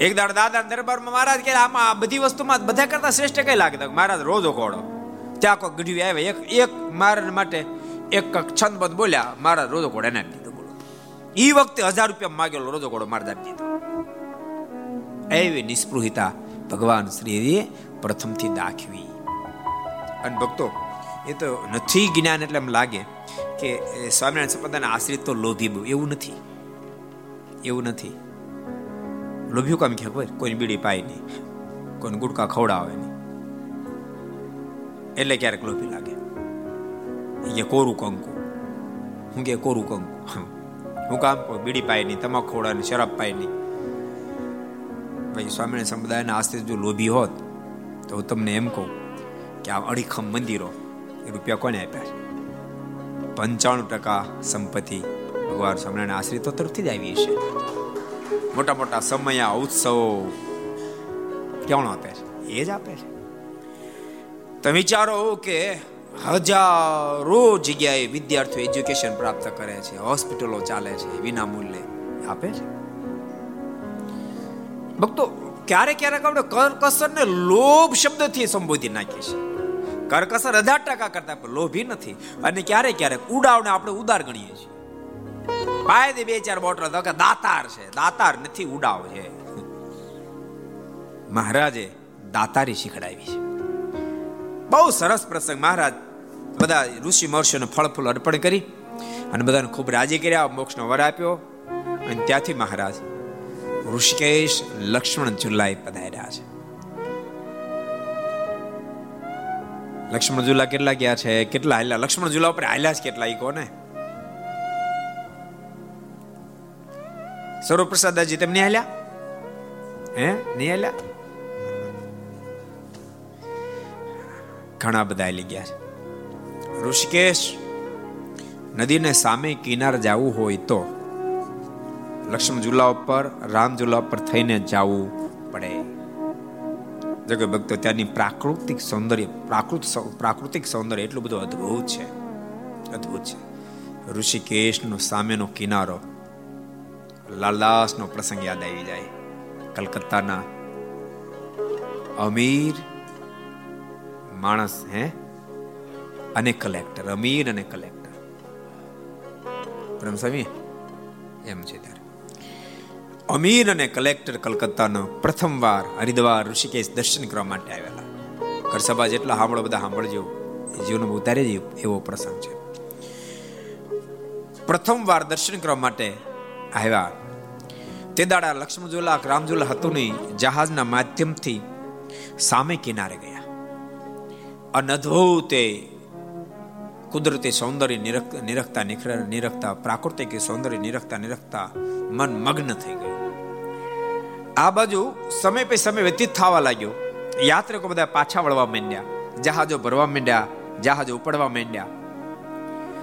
એક દાડ દાદા દરબારમાં મહારાજ કે આમાં બધી વસ્તુમાં બધા કરતા શ્રેષ્ઠ કઈ લાગતા? મહારાજ રોજો કોડો ત્યાં કોઈ ગઢવી આવે એક એક મહારાજ માટે એક છંદ બધ બોલ્યા, મહારાજ રોજો કોડો એને આપી દીધો બોલો. એ વખતે હજાર રૂપિયા માગેલો રોજો કોડો મહારાજ આપી દીધો. એવી નિસ્પૃહિતા ભગવાન શ્રીએ પ્રથમથી દાખવી. અને ભક્તો એ તો નથી જ્ઞાન એટલે એમ લાગે કે સ્વામિનારાયણ સંપ્રદાયના આશ્રિત તો લોભી એવું નથી. એવું નથી. લોભ્યું કામ કે ખબર કોઈ બીડી પાય નહીં. કોઈને ગુટકા ખવડાવે નહીં. એટલે ક્યારેક લોભી લાગે. કે કોરું કંકુ. હું કે કોરું કંકુ. હું કામ બીડી પાય નહીં, તમાકુ ખવડાવે નહીં, શરાબ પાય નહીં. ભાઈ સ્વામિનારાયણ સંપ્રદાયના આશ્રિત જો લોભી હોત, તો હું તમને એમ કહું કે આ અડીખમ મંદિરો રૂપિયા કોને આપ્યા? પંચાણું ટકા સંપત્તિ ભગવાન સ્વામિનારાયણ આશ્રિતો તરફથી જ આવી છે મોટા મોટા સમય, ઉત્સવો કોણ આપે છે? એ જ આપે છે. તમે વિચારો કે હજારો જગ્યાએ વિદ્યાર્થીઓ એજ્યુકેશન પ્રાપ્ત કરે છે, હોસ્પિટલો ચાલે છે વિના મૂલ્યે આપે છે. ભક્તો, ક્યારેક ક્યારેક આપણે કરકસર ને લોભ શબ્દથી સંબોધી નાખીએ છીએ. કરકસર અઢાર ટકા કરતા પણ લોભી નથી. અને ક્યારેક ક્યારેક ઉડાવને આપણે ઉદાર ગણીએ છીએ. પાયે બે ચાર બોટલ તો કે દાતાર છે. દાતાર નથી, ઉડાવ છે. મહારાજે દાતારી શીખડાવી છે. બહુ સરસ પ્રસંગ. મહારાજ બધા ઋષિ મહર્ષિઓને ફળ ફૂલ અર્પણ કરી અને બધાને ખૂબ રાજી કર્યા, મોક્ષનો વર આપ્યો. અને ત્યાંથી મહારાજ ઋષિકેશ લક્ષ્મણ ઝુલાઈ પધાર્યા છે. લક્ષ્મણ ઝુલા કેટલા ગયા છે? કેટલા હાલ્યા? લક્ષ્મણ ઝુલા ઉપર હાલ્યા છે કેટલા એ કોને? સર્વપ્રસાદાજી તેમને હાલ્યા? હે? નહીં હાલ્યા? ઘણા બધા હાલી ગયા છે. ઋષિકેશ નદીને સામે કિનાર જવું હોય તો લક્ષ્મણ ઝુલા ઉપર, રામ ઝુલા ઉપર થઈને જવું પડે. જગત ભક્તો ત્યાંની પ્રાકૃતિક સૌંદર્ય, પ્રાકૃત પ્રાકૃતિક સૌંદર્ય એટલું બધું અદ્ભુત છે. અદ્ભુત છે. ઋષિકેશનો સામેનો કિનારો લાલદાસનો પ્રસંગ યાદ આવી જાય. કલકત્તાના અમીર માણસ, હે? અને કલેક્ટર, અમીર અને કલેક્ટર. પ્રેમ સ્વામી, એમ છે અમીર અને કલેક્ટર કલકત્તાનો પ્રથમવાર હરિદ્વાર ઋષિકેશ દર્શન કરવા માટે આવેલા. કરસભા જેટલા સાંભળો બધા સાંભળજો જીવનમાં ઉતારી જ એવો પ્રસંગ છે. પ્રથમવાર દર્શન કરવા માટે આવ્યા. તે દાડા લક્ષ્મણઝુલા, રામઝુલા હતું નહીં જહાજના માધ્યમથી સામે કિનારે ગયા. અનદ્ભુત કુદરતી સૌંદર્ય નિરખતા નિરખતા, પ્રાકૃતિક સૌંદર્ય નિરખતા નિરખતા મન મગ્ન થઈ ગયું. આ બાજુ સમય પે સમય વ્યતીત થવા લાગ્યો. યાત્રિકો બધા પાછા વળવા માંડ્યા. જહાજો ભરવા માંડ્યા, જહાજો ઉપડવા માંડ્યા.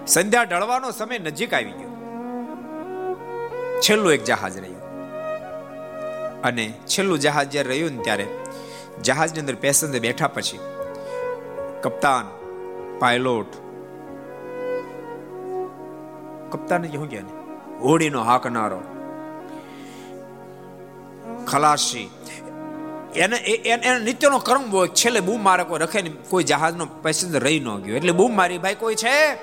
સંધ્યા ઢળવાનો સમય નજીક આવી ગયો. છેલ્લું એક જહાજ રહ્યું. અને છેલ્લું જહાજ જ્યારે રહ્યું ને ત્યારે જહાજની અંદર પેસેન્જર બેઠા પછી કપ્તાન, પાયલોટ, કપ્તાન શું કે હોડીનો હાકનારો. ખલાસી. એને એને નિત્યનો કર્મ હોય. છેલ્લે બૂમ મારે કોઈ રખે ને કોઈ જહાજનો પેસેન્જર રહી ન ગયો. એટલે બૂમ મારી, ભાઈ, કોઈ છે?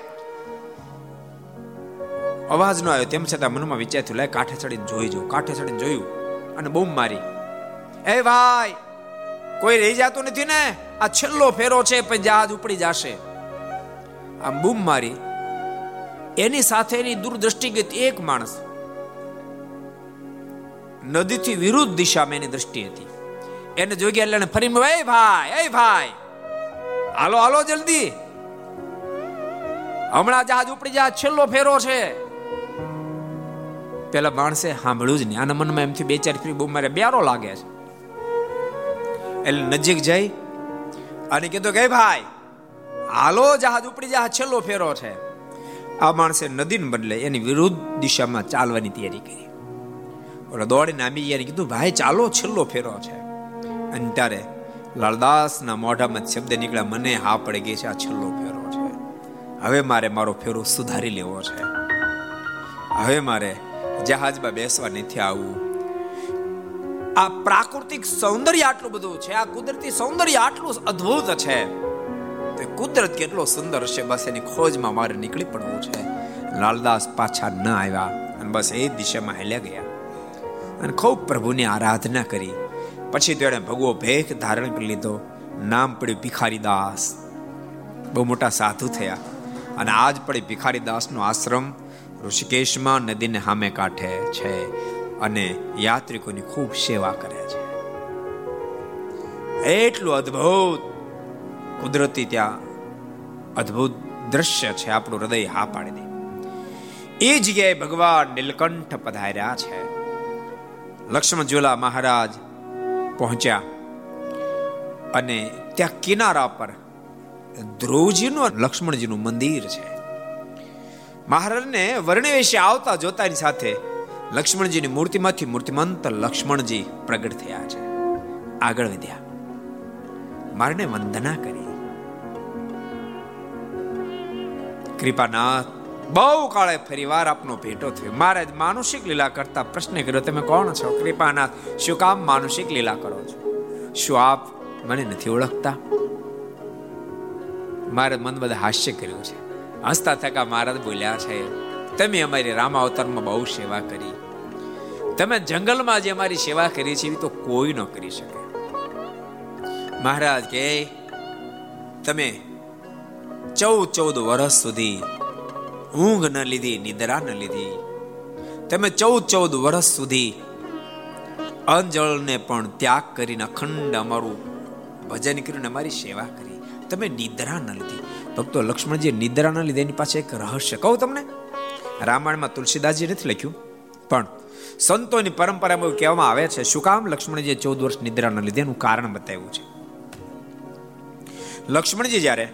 અવાજ ન આવ્યો. તેમ છતાં મનમાં વિચાર થયું લે કાંઠે ચડીને જોઈ જો કાંઠે ચડીને જોયું. અને બૂમ મારી. એ ભાઈ, કોઈ રહી જતું નથી ને? આ છેલ્લો ફેરો છે, પણ જહાજ ઉપડી જશે. આમ બૂમ મારી. એની સાથેની દૂરદ્રષ્ટિ એક માણસ નદીથી વિરુદ્ધ દિશામાં એની દ્રષ્ટિ હતી. એને જોગી એટલે ફરી એ ભાઈ એ ભાઈ, હાલો હાલો જલ્દી. હમણાં જહાજ ઉપડી જાય, છેલ્લો ફેરો છે. પેલા માણસે સાંભળ્યું જ નહીં. આના મનમાં એમથી બે ચાર ફ્રી બહુ મારે બ્યારો લાગે છે. એટલે નજીક જઈ અને કીધું કે ભાઈ, હાલો જહાજ ઉપડી જાય, છેલ્લો ફેરો છે. આ માણસે નદીને બદલે એની વિરુદ્ધ દિશામાં ચાલવાની તૈયારી કરી. ઓલો દોડીને આમી ગયા કીધું, ભાઈ, ચાલો, છેલ્લો ફેરો છે. અને ત્યારે લાલદાસના મોઢામાં શબ્દ નીકળ્યા, મને હા પડી ગઈ છે, આ છેલ્લો ફેરો છે. હવે મારે મારો ફેરો સુધારી લેવો છે. હવે મારે જહાજમાં બેસવા નથી આવવું. આ પ્રાકૃતિક સૌંદર્ય આટલું બધું છે, આ કુદરતી સૌંદર્ય આટલું અદ્ભુત છે. તે કુદરત કેટલો સુંદર છે, બસ એની ખોજમાં મારે નીકળી પડવું છે. લાલદાસ પાછા ન આવ્યા અને બસ એ દિશામાં હેલ્યા ગયા. અને ખૂબ પ્રભુની આરાધના કરી. પછી તેણે ભગવો ભેખ ધારણ કરી લીધો. નામ પડ્યું ભિખારી દાસ બહુ મોટા સાધુ થયા. અને આજ પડે ભિખારી દાસનો આશ્રમ ઋષિકેશમાં નદીને સામે કાંઠે છે અને યાત્રિકોની ખૂબ સેવા કરે છે. એટલું અદ્ભુત કુદરતી ત્યાં અદ્ભુત દ્રશ્ય છે આપણું હૃદય હા પાડી દે. એ જગ્યાએ ભગવાન નીલકંઠ પધાર્યા છે. લક્ષ્મણ ઝુલા મહારાજ પહોંચ્યા. અને ત્યાં કિનારા પર ધ્રુવજીનું લક્ષ્મણજીનું મંદિર છે. મહારાજને વર્ણવેશે આવતા જોતાની સાથે લક્ષ્મણજીની મૂર્તિમાંથી મૂર્તિમંત લક્ષ્મણજી પ્રગટ થયા છે. આગળ વધ્યા. મારને વંદના કરી. કૃપાનાથ બહુ કાળે ફરીવાર આપનો ભેટો થયો. મહારાજ માનુષિક લીલા કરતા પ્રશ્ન કર્યો, તમે કોણ છો? કૃપાનાથ, શું કામ માનુષિક લીલા કરો છો? શું આપ મને નથી ઓળખતા? મારે મન બધા હાસ્ય કર્યું છે. હસતા થકા મહારાજ બોલ્યા છે, તમે અમારી રામાવતારમાં બહુ સેવા કરી. તમે જંગલમાં જે અમારી સેવા કરી છે, એવી તો કોઈ ન કરી શકે. મહારાજ કે તમે ચૌદ ચૌદ વર્ષ સુધી ઊંઘ ન લીધી, નિદ્રા ન લીધી. તમે ચૌદ ચૌદ વર્ષ સુધી અંજળને પણ ત્યાગ કરીને અખંડ અમારું ભજન કરીને અમારી સેવા કરી. તમે નિદ્રા ન લીધી. ભક્તો લક્ષ્મણજી નિદ્રા ન લીધી, એની પાસે એક રહસ્ય કહું તમને. રામાયણમાં તુલસીદાસજી નથી લખ્યું, પણ સંતોની પરંપરામાં એવું કહેવામાં આવે છે, શું કામ લક્ષ્મણજીએ ચૌદ વર્ષ નિદ્રા ન લીધી? એનું કારણ બતાવ્યું છે. લક્ષ્મણજી જ્યારે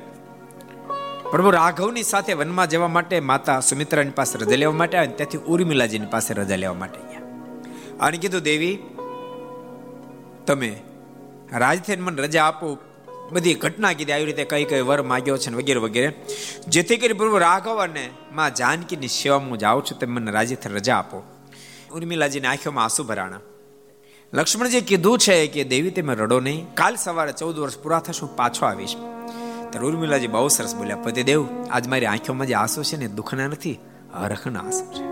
પ્રભુ રાઘવની સાથે વનમાં જવા માટે માતા સુમિત્રાની પાસે રજા લેવા માટે આવે ત્યાંથી ઉર્મિલાજીની પાસે રજા લેવા માટે ગયા. અને કીધું, દેવી, તમે રાજથી મને રજા આપો. બધી ઘટના કીધી, આવી રીતે કઈ કઈ વર માગ્યો છે વગેરે વગેરે. જેથી કરી પ્રભુ રાઘવ અને માં જાનકીની સેવામાં હું જાઉં છું તમે મને રાજીથી રજા આપો. ઉર્મિલાજીની આંખોમાં આંસુ ભરાણા. લક્ષ્મણજી કીધું છે કે, દેવી, તમે રડો નહીં. કાલ સવારે ચૌદ વર્ષ પૂરા થશે, હું પાછો આવીશ. ત્યારે ઉર્મિલાજી બહુ સરસ બોલ્યા પતિદેવ આજ મારી આંખોમાં જે આંસુ છે ને દુઃખના નથી હરખના આંસુ છે.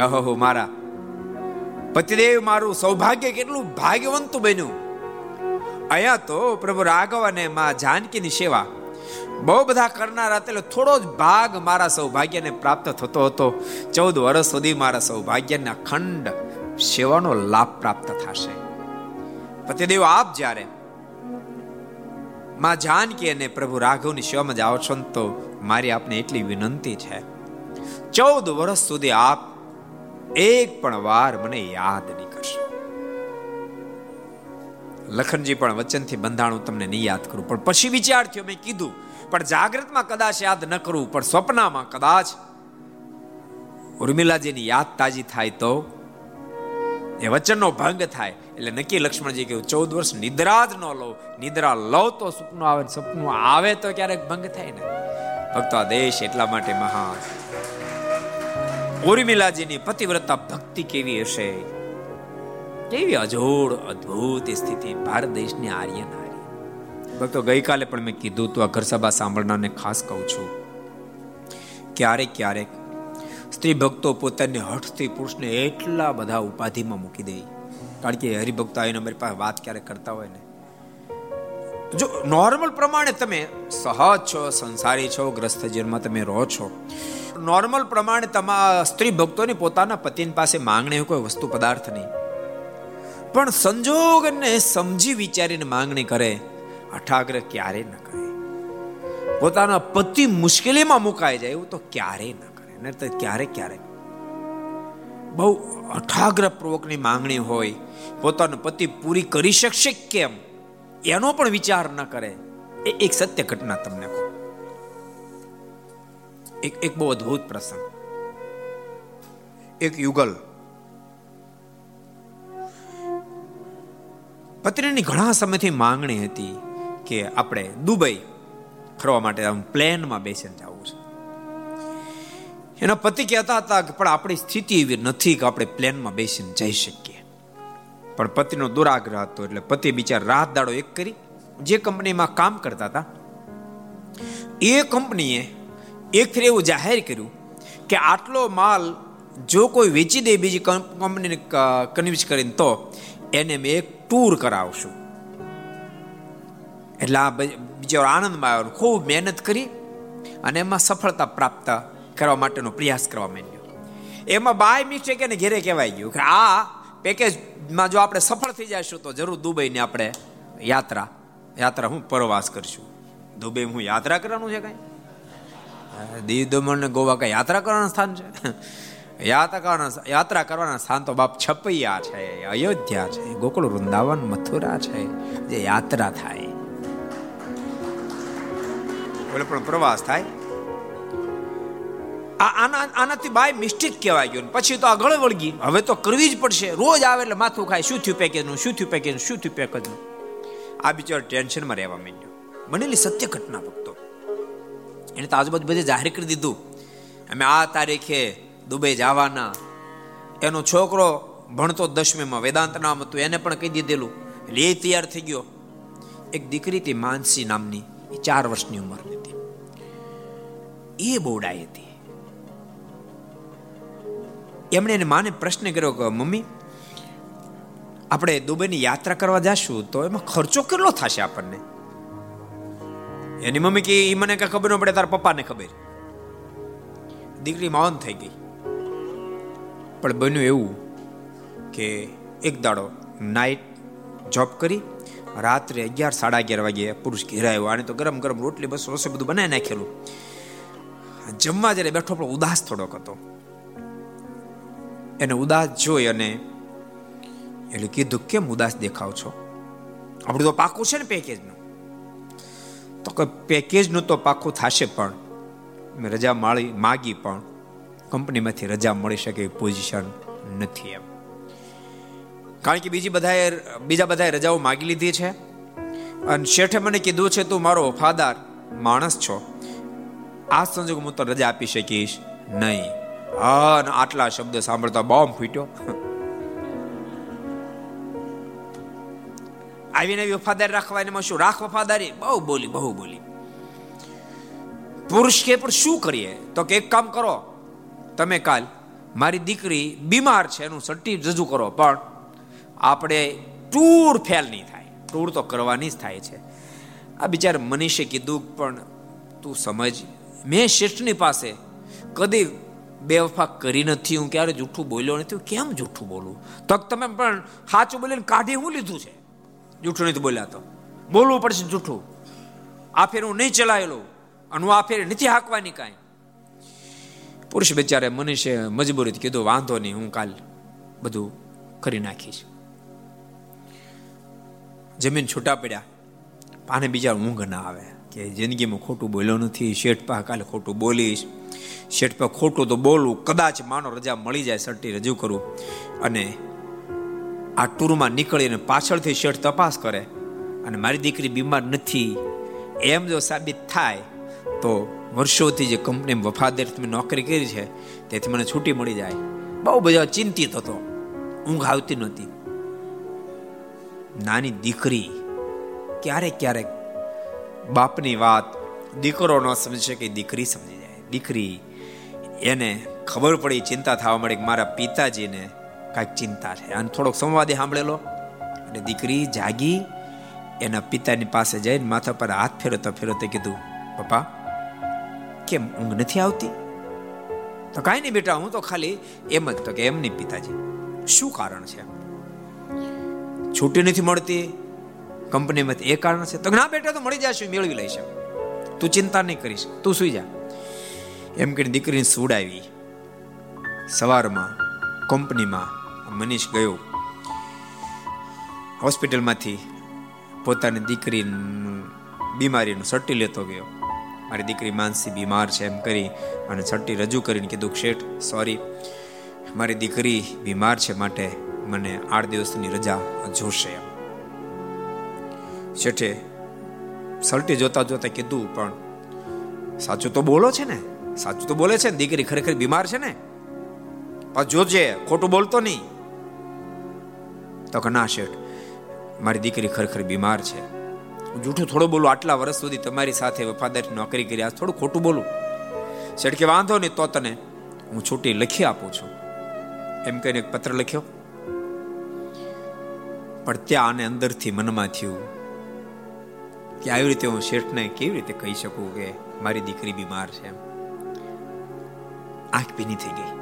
ઓહો મારા. પતિદેવ મારું સૌભાગ્ય કેટલું ભાગ્યવંતું બન્યું. અહીંયા તો પ્રભુ રાઘવ અને માં જાનકીની સેવા. બહુ બધા કરનારા એટલે થોડો જ ભાગ મારા સૌભાગ્યને પ્રાપ્ત થતો હતો. ચૌદ વર્ષ સુધી મારા સૌભાગ્યના અખંડ સેવાનો લાભ પ્રાપ્ત થશે. પતિદેવ આપ જ્યારે માં જાનકી અને પ્રભુ રાઘવની સેવામાં જાઓ છો તો મારી આપને એટલી વિનંતી છે. ચૌદ વર્ષ સુધી આપ એક પણ વાર મને યાદ નહીં કરશો. લખનજી પણ વચનથી બંધાણું તમને નહીં યાદ કરું. પણ પછી વિચારથી મેં કીધું, પણ જાગૃતમાં કદાચ યાદ ન કરવું પણ સ્વપ્નમાં કદાચ. ઉર્મિલાજીની યાદ તાજી થાય તો એ વચનનો ભંગ થાય. એટલે નક્કી લક્ષ્મણજી કહ્યું, ચૌદ વર્ષ નિદ્રા જ ન લો. નિદ્રા લો તો સપનું આવે સપનું આવે તો ક્યારેક ભંગ થાય ને. ભક્તો, આ દેશ એટલા માટે મહાન. ઉર્મિલાજીની પતિવ્રતા ભક્તિ કેવી હશે? કેવી અજોડ, અદ્ભુત સ્થિતિ. ભારત દેશની આર્ય નારી. ભક્તો, ગઈકાલે પણ મેં કીધું તું, આ ઘર સભા સાંભળનારને ખાસ કહું છું. ક્યારેક ક્યારેક સ્ત્રી ભક્તો પોતાની હઠથી પુરુષને એટલા બધા ઉપાધિમાં મૂકી દે. કારણ કે હરિભક્તો આવીને અમારી પાસે વાત ક્યારેક કરતા હોય ને? જો નોર્મલ પ્રમાણે તમે સહજ છો, સંસારી છો, ગ્રસ્ત જીવનમાં તમે રહો છો, નોર્મલ પ્રમાણે તમારા સ્ત્રી ભક્તોની પોતાના પતિની પાસે માંગણી કોઈ વસ્તુ પદાર્થ નહીં. પણ સંજોગને સમજી વિચારીને માંગણી કરે અઠાગ્રહ ક્યારે ન કરે? પોતાના પતિ મુશ્કેલીમાં મુકાઈ જાય એવું તો ક્યારેય ન નહીતર ક્યારેક ક્યારેક. બહુ અઠાગ્ર પૂર્વકની માંગણી હોય, પોતાનો પતિ પૂરી કરી શકશે કેમ? એનો પણ વિચાર ન કરે. એ એક સત્ય ઘટના તમને એક એક બહુ અદ્ભુત પ્રસંગ. એક યુગલ. પત્નીની ઘણા સમયથી માંગણી હતી કે આપણે દુબઈ ફરવા માટે પ્લેનમાં બેસીને જવું છે. એના પતિ કહેતા હતા કે, પણ આપણી સ્થિતિ એવી નથી કે આપણે પ્લેનમાં બેસીને જઈ શકીએ. પણ પતિનો દુરાગ્રહ હતો એટલે પતિ બિચાર રાત દાડો એક કરી જે કંપનીમાં કામ કરતા હતા, એ કંપનીએ એક ફેર એવું જાહેર કર્યું કે આટલો માલ જો કોઈ વેચી દે બીજી કંપનીને કન્વિન્સ કરીને તો એને મેં એક ટૂર કરાવશું. એટલે આ બિચારો આનંદમાં આવ્યો ખૂબ મહેનત કરી અને એમાં સફળતા પ્રાપ્ત કરવા માટેનો પ્રયાસ કરવા માંડ્યો. એમાં બાય મિસ્ટેક એને ઘેરે કહેવાય ગયું કે આ પેકેજમાં જો આપણે સફળ થઈ જઈશું તો જરૂર દુબઈની આપણે યાત્રા યાત્રા હું પ્રવાસ કરશું. દુબઈ હું યાત્રા કરવાનું છે કઈ? દીવ દમણ ને ગોવા કઈ યાત્રા કરવાનું સ્થાન છે? યાત્રા કરવાના યાત્રા કરવાના સ્થાન તો બાપ છપૈયા છે, અયોધ્યા છે, ગોકુળ, વૃંદાવન, મથુરા છે, જે યાત્રા થાય. બોલે, પણ પ્રવાસ થાય? આના આનાથી બાય મિસ્ટેક કહેવાય ગયો. પછી તો આગળ વળગી. હવે તો કરવી જ પડશે. રોજ આવે એટલે માથું ખાય. શું થયું પેકેજનું? શું થયું પેકેજનું? શું થયું પેકેજનું? આ બિચારો ટેન્શનમાં રહેવા માંડ્યો. બનેલી સત્ય ઘટના ભક્તો. એને તો આજુબાજુ બધે જાહેર કરી દીધું. અમે આ તારીખે દુબઈ જવાના. એનો છોકરો ભણતો દસમીમાં વેદાંત નામ હતું. એને પણ કહી દીધેલું. એટલે એ તૈયાર થઈ ગયો. એક દીકરી હતી, માનસી નામની. એ ચાર વર્ષની ઉંમરની હતી. એ બોડાઈ હતી. એમણે એને માને પ્રશ્ન કર્યો કે, મમ્મી, આપણે દુબઈની યાત્રા કરવા જશું તો એમાં ખર્ચો કેટલો થશે આપણને? એની મમ્મી કે એ મને કઈ ખબર ન પડે, તારા પપ્પાને ખબર. દીકરી માવન થઈ ગઈ. પણ બન્યું એવું કે એક દાડો નાઇટ જોબ કરી, રાત્રે અગિયાર, સાડા અગિયાર વાગે પુરુષ ઘેરાયો. આને તો ગરમ ગરમ રોટલી, બસ રસોઈ બધું બનાવી નાખેલું. જમવા જ્યારે બેઠો પણ ઉદાસ થોડોક હતો. એને ઉદાસ જોઈ અને એટલે કીધું, કેમ ઉદાસ દેખાવ છો? આપણું તો પાકું છે ને પેકેજનું. તો કોઈ પેકેજનું તો પાકું થશે પણ. મેં રજા માળી, માગી પણ. કંપનીમાંથી રજા મળી શકે પોઝિશન નથી એમ. કારણ કે બીજી બધાએ, બીજા બધાએ રજાઓ માગી લીધી છે. અને શેઠે મને કીધું છે, તું મારો વફાદાર માણસ છો. આ સંજોગ હું તો રજા આપી શકીશ નહીં. હા આટલા શબ્દ સાંભળતા બોમ્બ ફૂટ્યો. આવીને વફાદારી રાખવા એમાં શું? રાખ વફાદારી? બહુ બોલી બહુ બોલી. પુરુષ કે પણ શું કરીએ? તો કે એક કામ કરો. તમે કાલ મારી દીકરી બીમાર છે, એનું સર્ટી રજૂ કરો, પણ આપણે ટૂર ફેલ નહીં થાય. ટૂર તો કરવાની જ થાય છે. આ બિચાર મનીષે કીધું પણ તું સમજ, મેં શેઠની પાસે કદી બેવફા કરી નથી, હું ક્યારે જૂઠું બોલ્યો નથી કેમ જૂઠું બોલું? તક તમે પણ સાચું બોલીને કાઢી હું લીધું છે? જૂઠું નથી બોલ્યા તો. બોલવું પડશે જૂઠું. આ ફેર હું નહીં ચલાયેલો અને હું આ ફેર નથી હાંકવાની કાંઈ. પુરુષ બિચારે મનીષે મજબૂરી કીધું, વાંધો નહીં, હું કાલ બધું કરી નાખીશ. જમીન છૂટા પડ્યા. પાને બીજા ઊંઘ ના આવે. કે જિંદગીમાં ખોટું બોલ્યો નથી, શેઠ પા કાલે ખોટું બોલીશ. શેઠ પા ખોટું તો બોલું, કદાચ માનો રજા મળી જાય સટ્ટી રજૂ કરું. અને આ ટૂરમાં નીકળીને પાછળથી શેઠ તપાસ કરે. અને મારી દીકરી બીમાર નથી. એમ જો સાબિત થાય, તો વર્ષોથી જે કંપની વફાદાર તમે નોકરી કરી છે, તેથી મને છૂટી મળી જાય. બહુ બધા ચિંતિત હતો. ઊંઘ આવતી નહોતી. નાની દીકરી ક્યારેક ક્યારેક બાપની વાત દીકરો ન સમજી શકે દીકરી સમજી જાય. દીકરી એને ખબર પડી, ચિંતા થવા મળી કે મારા પિતાજીને કાંઈક ચિંતા છે. અને થોડોક સંવાદે સાંભળેલો. અને દીકરી જાગી, એના પિતાની પાસે જઈને માથા પર હાથ ફેરવતો ફેરવતો કીધું, પપ્પા, કેમ ઊંઘ નથી આવતી? તો કાંઈ નહીં બેટા, હું તો ખાલી એમ જ તો કે એમ નહીં પિતાજી. શું કારણ છે? છૂટી નથી મળતી કંપનીમાંથી એ કારણ છે. તો ના બેટા તો મળી જશે, મેળવી લઈશ તું ચિંતા નહીં કરીશ, તું સુઈ જા. એમ કરીને દીકરીને સુડાવી સવારમાં કંપનીમાં મનીષ ગયો. હોસ્પિટલમાંથી પોતાની દીકરીનું બીમારીનું સટ્ટી લેતો ગયો. મારી દીકરી માનસી બીમાર છે એમ કરી અને સટ્ટી રજૂ કરીને કીધું શેઠ સોરી મારી દીકરી બીમાર છે માટે મને આઠ દિવસની રજા જોશે. એમ શેઠે સલટી જોતા જોતા કીધું, પણ સાચું તો બોલો છે ને? સાચું તો બોલે છે ને? દીકરી ખરેખર બીમાર છે ને? પણ જોજે, ખોટું બોલતો નહીં. તો કે, ના શેઠ, મારી દીકરી ખરેખર બીમાર છે. જૂઠું થોડું બોલું, આટલા વર્ષ સુધી તમારી સાથે વફાદારી નોકરી કરી આ થોડું ખોટું બોલું. શેઠ કે, વાંધો નહીં, તો તને હું છૂટી લખી આપું છું. એમ કહીને એક પત્ર લખ્યો. પણ ત્યાં આને અંદરથી મનમાં થયું કે આવી રીતે હું શેઠને કેવી રીતે કહી શકું કે મારી દીકરી બીમાર છે એમ? આંખ ભીની થઈ ગઈ.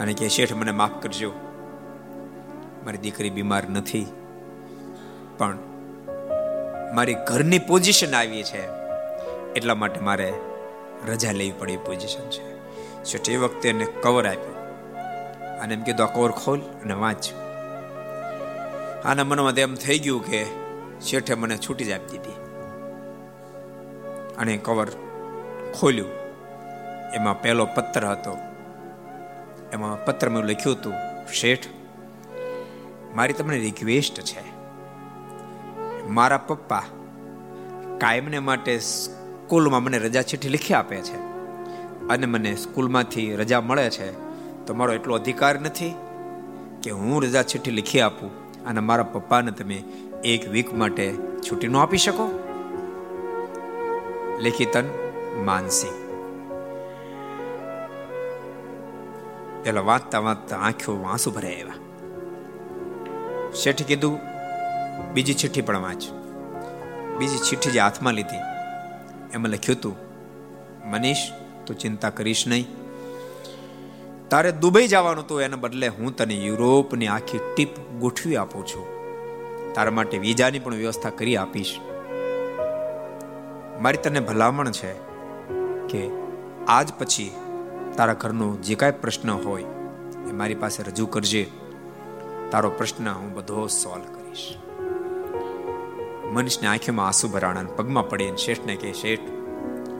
અને કે શેઠ મને માફ કરજો. મારી દીકરી બીમાર નથી. પણ મારી ઘરની પોઝિશન આવી છે. એટલા માટે મારે રજા લેવી પડી પોઝિશન છે. શેઠ એ વખતે એને કવર આપ્યું. અને એમ કીધું, આ કવર ખોલ અને વાંચ. આના મનમાં એમ થઈ ગયું કે શેઠે મને છૂટી જ આપી દીધી. અને કવર ખોલ્યું. એમાં પહેલો પત્ર હતો. એમાં પત્ર મેં લખ્યું હતું, શેઠ, મારી તમને રિક્વેસ્ટ છે. મારા પપ્પા કાયમને માટે સ્કૂલમાં મને રજા ચીઠી લખી આપે છે. અને મને સ્કૂલમાંથી રજા મળે છે. તો મારો એટલો અધિકાર નથી કે હું રજા ચીઠી લખી આપું. અને મારા પપ્પાને તમે એક વીક માટે છૂટી ન આપી શકો? લેખિતન માનસી. પેલા વાંચતા વાંચતા આંખો આંસુ ભરાય એવા શેઠે કીધું, બીજી ચિઠ્ઠી પણ વાંચ. બીજી ચિઠ્ઠી જે હાથમાં લીધી, એમાં લખ્યું હતું, મનીષ, તું ચિંતા કરીશ નહીં. તારે દુબઈ જવાનું તો એના બદલે હું તને યુરોપની આખી ટીપ ગોઠવી આપું છું. તારા માટે વિઝાની પણ વ્યવસ્થા કરી આપીશ. મારી તને ભલામણ છે કે આજ પછી તારા ઘરનો જે કાંઈ પ્રશ્ન હોય એ મારી પાસે રજૂ કરજે. તારો પ્રશ્ન હું બધો સોલ્વ કરીશ. મનુષ્યને આંખીમાં આંસુ ભરાણા પગમાં પડે શેઠને કહે, શેઠ,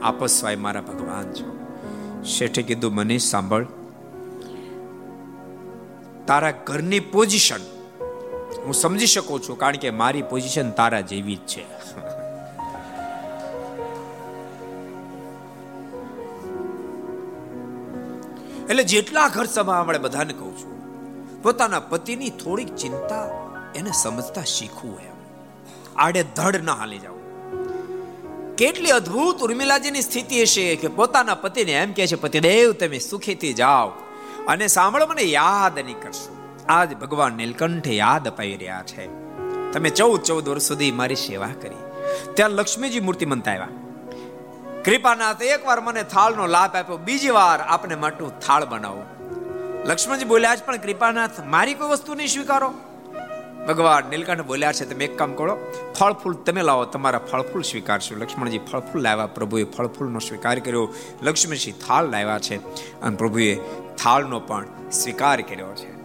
આપસ સ્વાય મારા ભગવાન છો. શેઠે કીધું, મનીષ, સાંભળ. તારા ઘરની પોઝિશન હું સમજી શકું છું, કારણ કે મારી પોઝિશન તારા જેવી જ છે. એટલે જેટલા ઘર સભા આપણે બધાને કહું છું, પોતાના પતિની થોડીક ચિંતા એને સમજતા શીખવું એમ. આડે ધડ ના હાલી જાવ કેટલી અદ્ભુત ઉર્મિલાજીની સ્થિતિ હશે કે પોતાના પતિને એમ કહે છે, પતિદેવ, તમે સુખીથી જાઓ અને સાંભળો, મને યાદ નહીં કરશો. આજ ભગવાન નીલકંઠે યાદ અપાઈ રહ્યા છે. તમે ચૌદ ચૌદ વર્ષ સુધી મારી સેવા કરી. ત્યાં લક્ષ્મીજી મૂર્તિ મનતા આવ્યા કૃપાનાથ એકવાર મને થાળનો લાભ આપ્યો, બીજી વાર આપને માટું થાળ બનાવો. લક્ષ્મણજી બોલ્યા છે પણ કૃપાનાથ, મારી કોઈ વસ્તુ નહીં સ્વીકારો. ભગવાન નીલકંઠ બોલ્યા છે, તમે એક કામ કરો ફળ ફૂલ તમે લાવો, તમારા ફળ ફૂલ સ્વીકારશો. લક્ષ્મણજી ફળ ફૂલ લાવ્યા, પ્રભુએ ફળ ફૂલનો સ્વીકાર કર્યો લક્ષ્મણજી થાળ લાવ્યા છે અને પ્રભુએ થાળનો પણ સ્વીકાર કર્યો છે.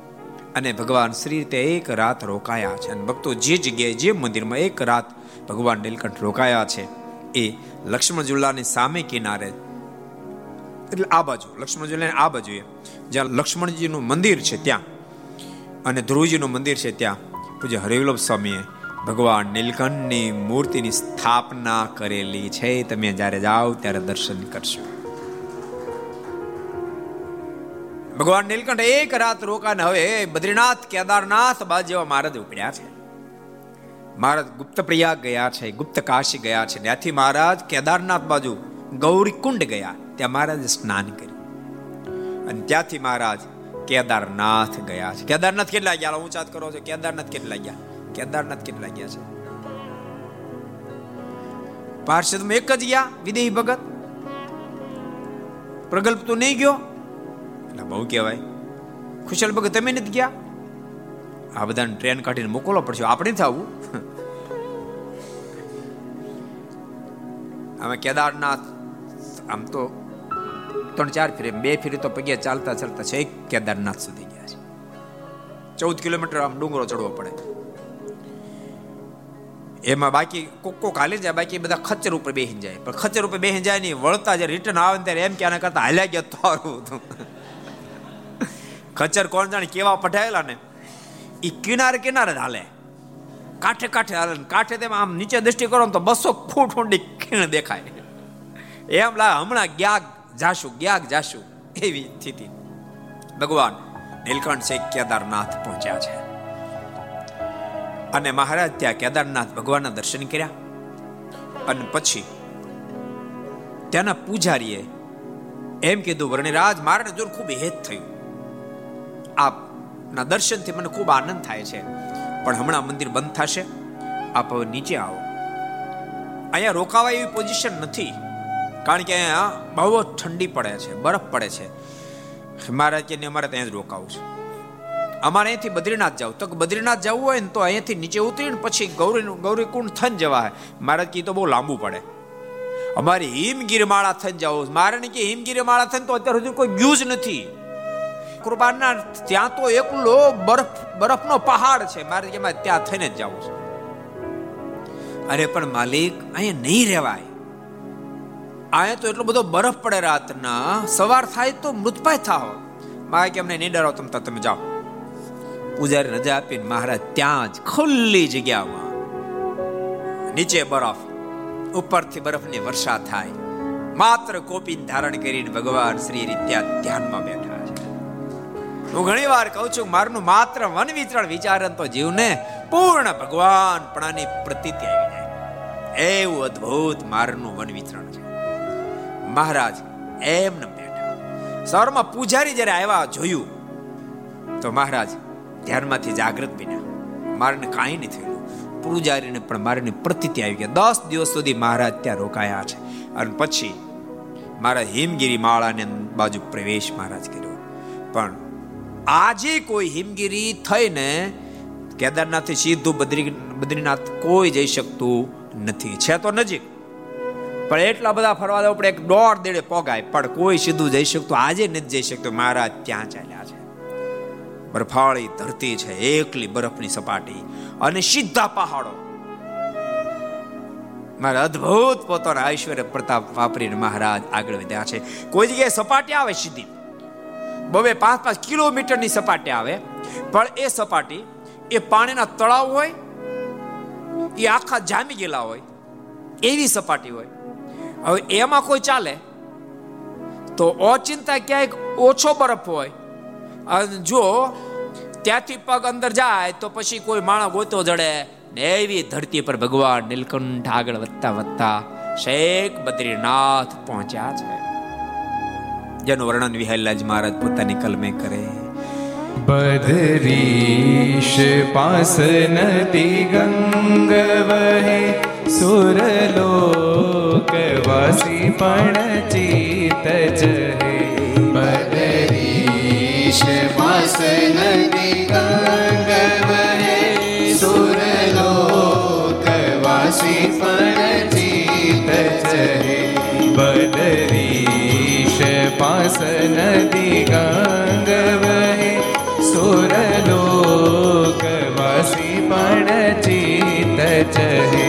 અને ભગવાન શ્રી રીતે એક રાત રોકાયા છે અને ભક્તો જે જગ્યાએ, જે મંદિરમાં એક રાત ભગવાન નીલકંઠ રોકાયા છે, એ લક્ષ્મણ ઝુલાની સામે કિનારે. એટલે આ બાજુ લક્ષ્મણ ઝુલ્લાની આ બાજુએ, જ્યાં લક્ષ્મણજીનું મંદિર છે ત્યાં, અને ધ્રુવજીનું મંદિર છે ત્યાં, પૂજ્ય હરિવલ્લભ સ્વામીએ ભગવાન નીલકંઠની મૂર્તિની સ્થાપના કરેલી છે. તમે જ્યારે જાઓ, ત્યારે દર્શન કરશો. ભગવાન નીલકંઠ એક રાત રોકાને હવે બદ્રીનાથ, કેદારનાથ બાદ જેવા મહારાજ ઉપડ્યા છે. મહારાજ ગુપ્ત પ્રયાગ ગયા છે ગુપ્ત કાશી ગયા છે. ત્યાંથી મહારાજ કેદારનાથ બાજુ ગૌરીકુંડ ગયા. ત્યાં મહારાજ સ્નાન કર્યું. અને ત્યાંથી મહારાજ કેદારનાથ ગયા છે. કેદારનાથ કેટલા ગયા? ઊંચાત કરો છો. કેદારનાથ કેટલા ગયા? કેદારનાથ કેટલા ગયા છે? પાર્ષદમાં એક જ ગયા, વિદેહી ભગત. પ્રગલ્પ તો નહીં ગયો. એટલે બહુ કહેવાય. ખુશાલ ભગત તમે નથી ગયા? આ બધાને ટ્રેન કાઢીને મોકલવા પડશે, આપણે થવું અમે કેદારનાથ, આમ તો ત્રણ ચાર ફેરી, બે ફેરી તો પગે ચાલતા ચાલતા છે કેદારનાથ સુધી ગયા છે. ચૌદ કિલોમીટર આમ ડુંગરો ચડવો પડે. એમાં બાકી કોક કોક જાય બાકી બધા ખચ્ચર ઉપર બેસી જાય. પણ ખચ્ચર ઉપર બેસી જાય નહીં વળતા જે રિટર્ન આવે ત્યારે એમ કે આના કરતા હાલ્યા ગયા તારું ખચ્ચર કોણ જાણે કેવા પઠાયેલા ને? એ કિનારે કિનારે જ હાલે. કાંઠે કાંઠે હાલે કાંઠે તેમાં આમ નીચે દ્રષ્ટિ કરો તો બસો ફૂટ ઊંડી ખીણ દેખાય. એમ લાગે હમણાં ગ્યાગ જાશું ગ્યાગ જાશું. એવી સ્થિતિ. ભગવાન નીલકંઠ છે કેદારનાથ પહોંચ્યા છે. અને મહારાજ ત્યાં કેદારનાથ ભગવાનના દર્શન કર્યા. અને પછી ત્યાંના પૂજારીએ એમ કીધું, વર્ણિરાજ મારે જોર ખૂબ હેત થયું. આપના દર્શનથી મને ખૂબ આનંદ થાય છે. પણ હમણાં મંદિર બંધ થશે. આપ હવે નીચે આવો. અહીંયા રોકાવા એવી પોઝિશન નથી. કારણ કે અહીંયા બહુ ઠંડી પડે છે, બરફ પડે છે. મહારાજ કે અમારે ત્યાં જ રોકાવું છે. અમારે અહીંથી બદ્રીનાથ જવું. તો બદ્રીનાથ જવું હોય ને તો અહીંયાથી નીચે ઉતરીને પછી ગૌરી ગૌરીકુંડ થઈને જવા મહારાજ કી તો બહુ લાંબુ પડે. અમારે હિમગીરમાળા થઈને જવું. મારે કે હિમગીરમાળા થઈને તો અત્યાર સુધી કોઈ ગયું જ નથી. કૃપાના ત્યાં તો એકલો બરફ, બરફનો પહાડ છે. મારે કે ત્યાં થઈને જ જવું છે. અરે પણ માલિક, અહીંયા નહીં રહેવાય. અહીંયા તો એટલો બધો બરફ પડે રાતના. સવાર થાય તો મૃતપાય થાવ મારે કે અમને નહીં ડરાવ તમતા તમે જાઓ. પૂજારી રજા આપીને મહારાજ ત્યાં જ ખુલ્લી જગ્યામાં નીચે બરફ, ઉપરથી બરફની વર્ષા થાય. માત્ર કોપીન ધારણ કરીને ભગવાન શ્રી રીત્યા ધ્યાનમાં બેઠા હું ઘણી વાર કહું છું, મારનું માત્ર વન વિચરણ વિચારન તો જીવને પૂર્ણ ભગવાન પણાની પ્રતીતિ આવી જાય. એવું અદ્ભુત મારનું વન વિચરણ છે. મહારાજ એમને બેઠા. સવારમાં પૂજારી જ્યારે આવ્યા જોયું, તો મહારાજ, ધ્યાનમાંથી જાગૃત બન્યા. મારને કાંઈ નહીં થયું પૂજારીને પણ મારની પ્રતિતિ આવી ગયા દસ દિવસ સુધી મહારાજ ત્યાં રોકાયા છે. અને પછી મારા હિમગીરી માળાને બાજુ પ્રવેશ મહારાજ કર્યો. પણ આજે કોઈ હિમગીરી થઈને કેદારનાથથી સીધું બદ્રી, બદ્રીનાથ કોઈ જઈ શકતું નથી. છે તો નજીક. પણ એટલા બધા ફરવા દો આપણે એક દોઢ દેડે પોગાય પણ કોઈ સીધું જઈ શકતું, આજે નથી જઈ શકતું. મહારાજ ત્યાં ચાલ્યા છે. બરફાળી ધરતી છે, એકલી બરફની સપાટી. અને સીધા પહાડો. મારા અદ્ભુત પોતાના ઐશ્વર્ય પ્રતાપ વાપરીને મહારાજ આગળ વધ્યા છે. કોઈ જગ્યાએ સપાટી આવે સીધી. બબે પાંચ પાંચ કિલોમીટરની સપાટી આવે. પણ એ સપાટી, એ પાણીના તળાવ હોય, એ આખા જામી ગયેલા હોય, એવી સપાટી હોય. હવે એમાં કોઈ ચાલે? તો ઓચિંતા ક્યાંક ઓછો બરફ હોય. અને જો ત્યાંથી પગ અંદર જાય તો પછી કોઈ માણસ ગોતો જડે ને એવી ધરતી પર ભગવાન નીલકંઠ આગળ વધતા વધતા શેખ બદ્રીનાથ પહોંચ્યા છે. જેનું વર્ણન વિહલાજ મહારાજ પોતાની કલમે કરે. બદરીશ પાસ નદી ગંગ વહે, સુરલોક વાસી પણ ચિત જહે. બદરીશ પાસ નદી ગંગ પાસ નદી ગંગ વહે સુરલોક વાસી પણ ચિત ચહે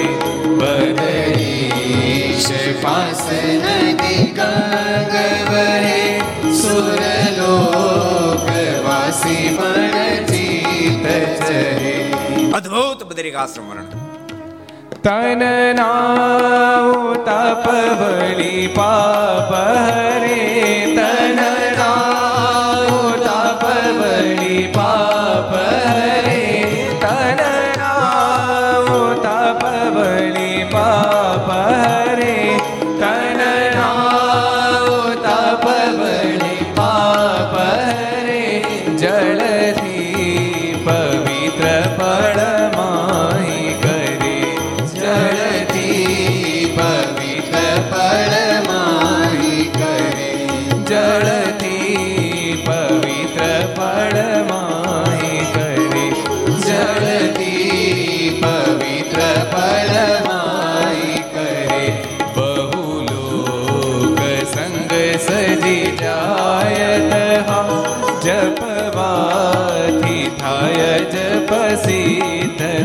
બદરીશ પાસ નદી ગંગ વહે સુરલોક વાસી પણ ચિત ચહે અદ્ભુત બદ્રિકાશ્રમ વર્ણન તન નાઉ તપવલી પાપ હરે તન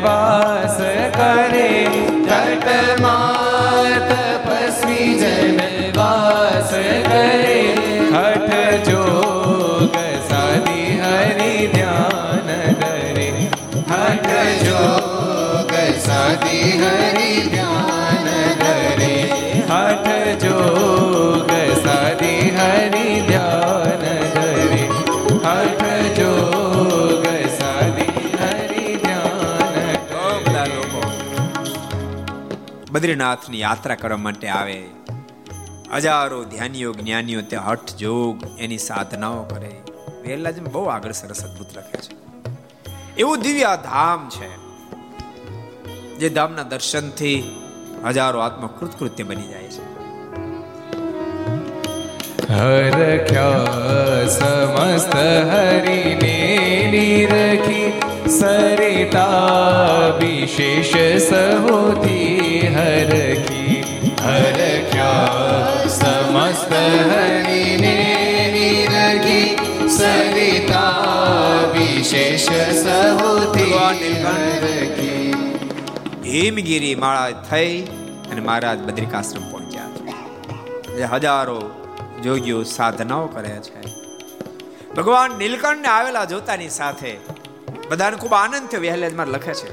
વાસ કરે તટમાં તપસ્વી જન વાસ કરે તટમાં તપસ્વી જન વાસ કરે તટમાં તપસ્વી જન વાસ કરે હઠ જોગ સાદી હરિ ધ્યાન કરે હઠ જોગ સાદી હરિ ધ્યાન બદ્રીનાથની યાત્રા કરવા માટે આવે. હજારો ધ્યાનીઓ, જ્ઞાનીઓ તે હઠ જોગ એની સાધનાઓ કરે. વેલાજી બહુ આગળ સરસ અદભુત લખે છે. એવું દિવ્ય ધામ છે, જે ધામના દર્શનથી હજારો આત્મા કૃતકૃત્ય બની જાય છે. હરખ્યા સમસ્ત હરિને નિરખી. સરિતા વિશેષ સહોથી હરખી હરખ્યા સમસ્ત निरगी। सरिता સરિતા વિશેષ हर की। હિમગીરી માળા થઈ અને મહારાજ બદ્રિકાશ્રમ પહોંચ્યા છે. હજારો જોગીઓ સાધનાઓ કરે છે. ભગવાન નીલકંઠને આવેલા જોતાની સાથે બધાને ખૂબ આનંદ થયો વહેલેજમાં લખે છે.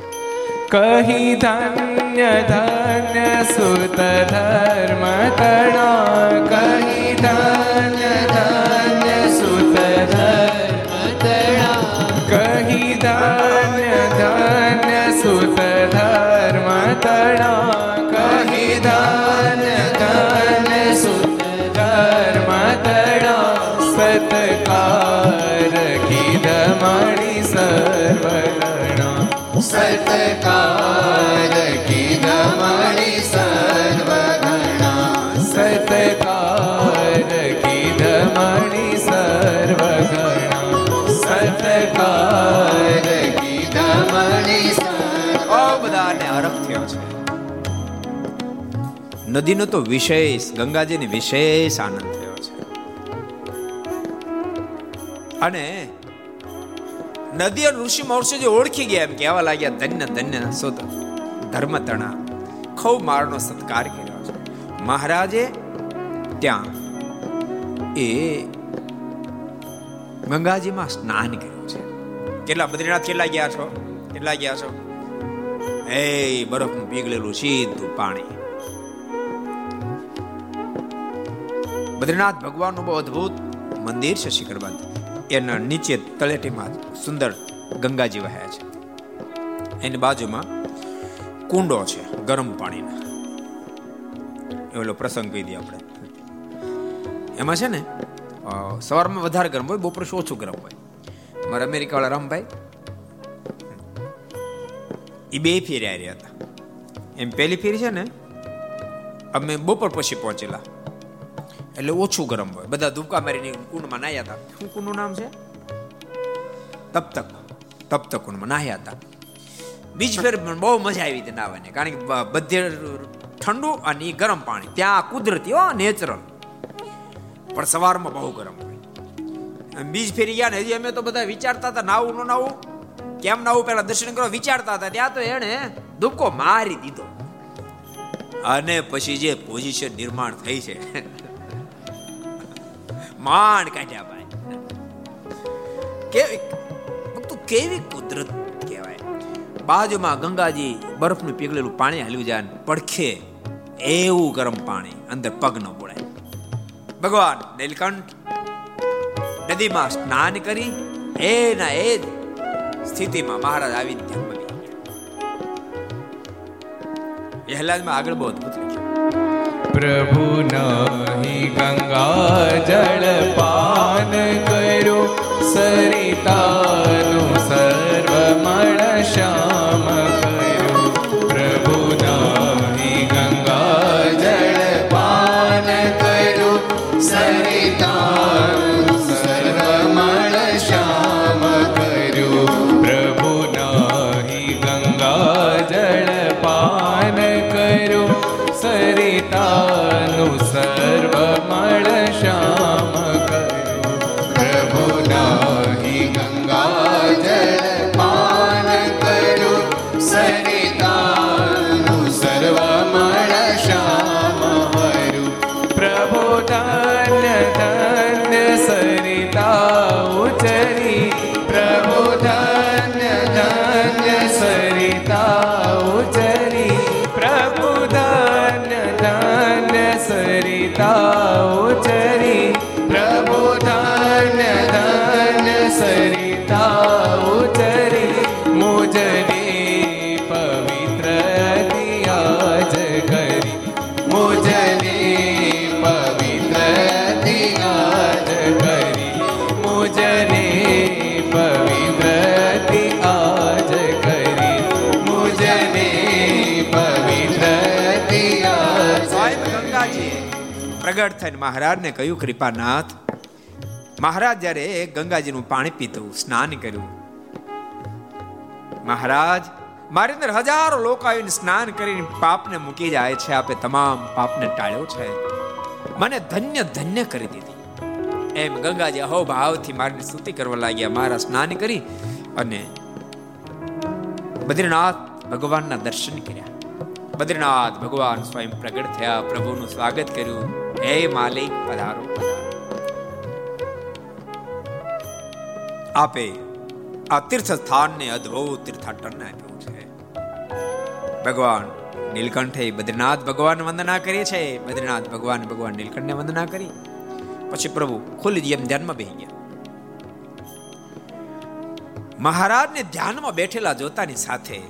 કહી ધન્ય ધન્ય સુત ધર્મ તણા, કહી ધન્ય ધન્ય નદીનો તો વિશેષ, ગંગાજીને વિશેષ આનંદ થયો છે. અને નદી અને ઋષિ મહર્ષિ જે ઓળખી ગયા એમ કહેવા લાગ્યા ધન્ય ધન્ય સુત ધર્મ તણા. ખૂબ મારનો સત્કાર કર્યો છે. મહારાજે ત્યાં એ ગંગાજીમાં સ્નાન કર્યું છે. કેટલા બદ્રીનાથ કેટલા ગયા છો? કેટલા ગયા છો? એ બરફનું પીગળેલું, સીધું પાણી. બદ્રીનાથ ભગવાનનું બહુ અદ્ભુત મંદિર છે શિખરબાદ એના નીચે તળેટીમાં સુંદર ગંગાજી વહ્યા છે. એની બાજુમાં કુંડો છે, ગરમ પાણીના. એવો પ્રસંગ કહી દઈએ આપણે. એમાં છે ને સવારમાં વધારે ગરમ હોય, બપોર ઓછું ગરમ હોય. મારા અમેરિકા વાળા રામભાઈ એ બે ફેરી રહ્યા હતા. એમ પહેલી ફેરી છે ને, અમે બપોર પછી પહોંચેલા. એટલે ઓછું ગરમ હોય. બધા ધૂપકા મારીને કુંડમાં નાહ્યા હતા. શું કુંડનું નામ છે? તપતક. તપતક કુંડમાં નાહ્યા હતા. બીજ ફેર બહુ મજા આવી હતી નાહવાની, કારણ કે બધે ઠંડુ અને ગરમ પાણી. ત્યાં કુદરતી, હો નેચરલ પણ સવારમાં બહુ ગરમ હોય. બીજ ફેરી ગયા ને હજી અમે તો બધા વિચારતા હતા નાવું ન નાવું કેમ નાવું પેલા દર્શન કરવા વિચારતા હતા. ત્યાં તો એને દુબકો મારી દીધો. અને પછી જે પોઝિશન નિર્માણ થઈ છે માંડ કાઢ્યા ભાઈ. કેવી તું કેવી કુદરત કહેવાય. બાજુમાં ગંગાજી બરફનું પીગળેલું પાણી હાલ્યું જાય પડખે એવું ગરમ પાણી અંદર પગ ન બોળાય. ભગવાન નીલકંઠ નદીમાં સ્નાન કરી એના એ સ્થિતિમાં મહારાજ આવી ધ્યાનમાં પહેલાદમાં આગળ બહુ અદભુત પ્રભુ નહીં ગંગા જળ પાન કરો સરિતાનું સર્વ મળ શ્યામ. પ્રગટ થઈને મહારાજને કહ્યું, કૃપાનાથ, મહારાજ જ્યારે ગંગાજીનું પાણી પીતું, સ્નાન કર્યું. મહારાજ, મારી અંદર હજારો લોકો આવીને સ્નાન કરીને પાપને મૂકી જાય છે, આપે તમામ પાપને ટાળ્યો છે. મને ધન્ય ધન્ય કરી દીધી. એમ ગંગાજી અહોભાવથી મારી સ્તુતિ કરવા લાગ્યા. મારા સ્નાન કરી અને બદ્રીનાથ ભગવાનના દર્શન કર્યા. બદ્રીનાથ ભગવાન સ્વયં પ્રગટ થયા, પ્રભુનું સ્વાગત કર્યું. હે માલિક, પધારો આપે આ તીર્થ સ્થાનને અદ્ભુત તીર્થાટન આપ્યું છે. ભગવાન નીલકંઠે બદ્રીનાથ ભગવાન વંદના કરી છે. બદ્રીનાથ ભગવાન ભગવાન નીલકંઠને વંદના કરી. પછી પ્રભુ ખુલ્લી એમ ધ્યાનમાં બેહી ગયા. મહારાજને ધ્યાનમાં બેઠેલા જોતાની સાથે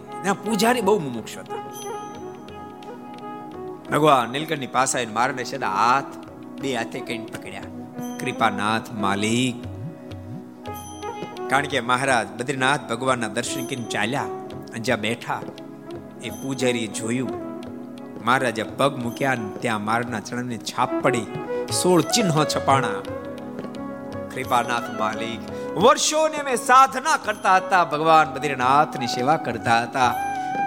પૂજારી બહુ મુમુક્ષ હતા. ભગવાન નીલકંઠની પાસે આવીને મારને છે હાથ બે હાથે કઈ પકડ્યા કૃપાનાથ માલિક કારણ કે મહારાજ બદ્રીનાથ ભગવાનના દર્શન કરીને ચાલ્યા અને જ્યાં બેઠા એ પૂજારીએ જોયું મહારાજે પગ મૂક્યા ને ત્યાં મારના ચરણની છાપ પડી સોળ ચિહ્નો છપાણા કૃપાનાથ માલિક વર્ષોને અમે સાધના કરતા હતા ભગવાન બદ્રીનાથની સેવા કરતા હતા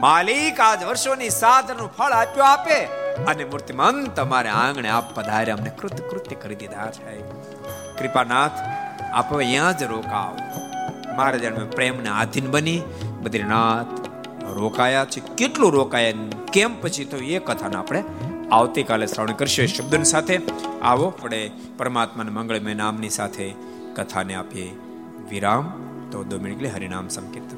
માલિક આજ વર્ષોની સાધનાનું ફળ આપ્યો આપે અને મૂર્તિમાન તમારે આંગણે આપ પધારે અમને કૃત કૃત્ય કરી દીધા છે. કૃપાનાથ, આપ અહીંયા જ રોકાવ મારા જન્મે પ્રેમને આધીન બની, બદ્રીનાથ, રોકાયા છે. કેટલું રોકાયા કેમ પછી તો એ કથાને આપણે આવતીકાલે શ્રવણ કરશે. શબ્દની સાથે આવો પડે પરમાત્માના મંગળમય નામની સાથે કથાને આપીએ. વિરામ, તો દો મિનિટ હરિનામ સંકીર્તન.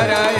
Hare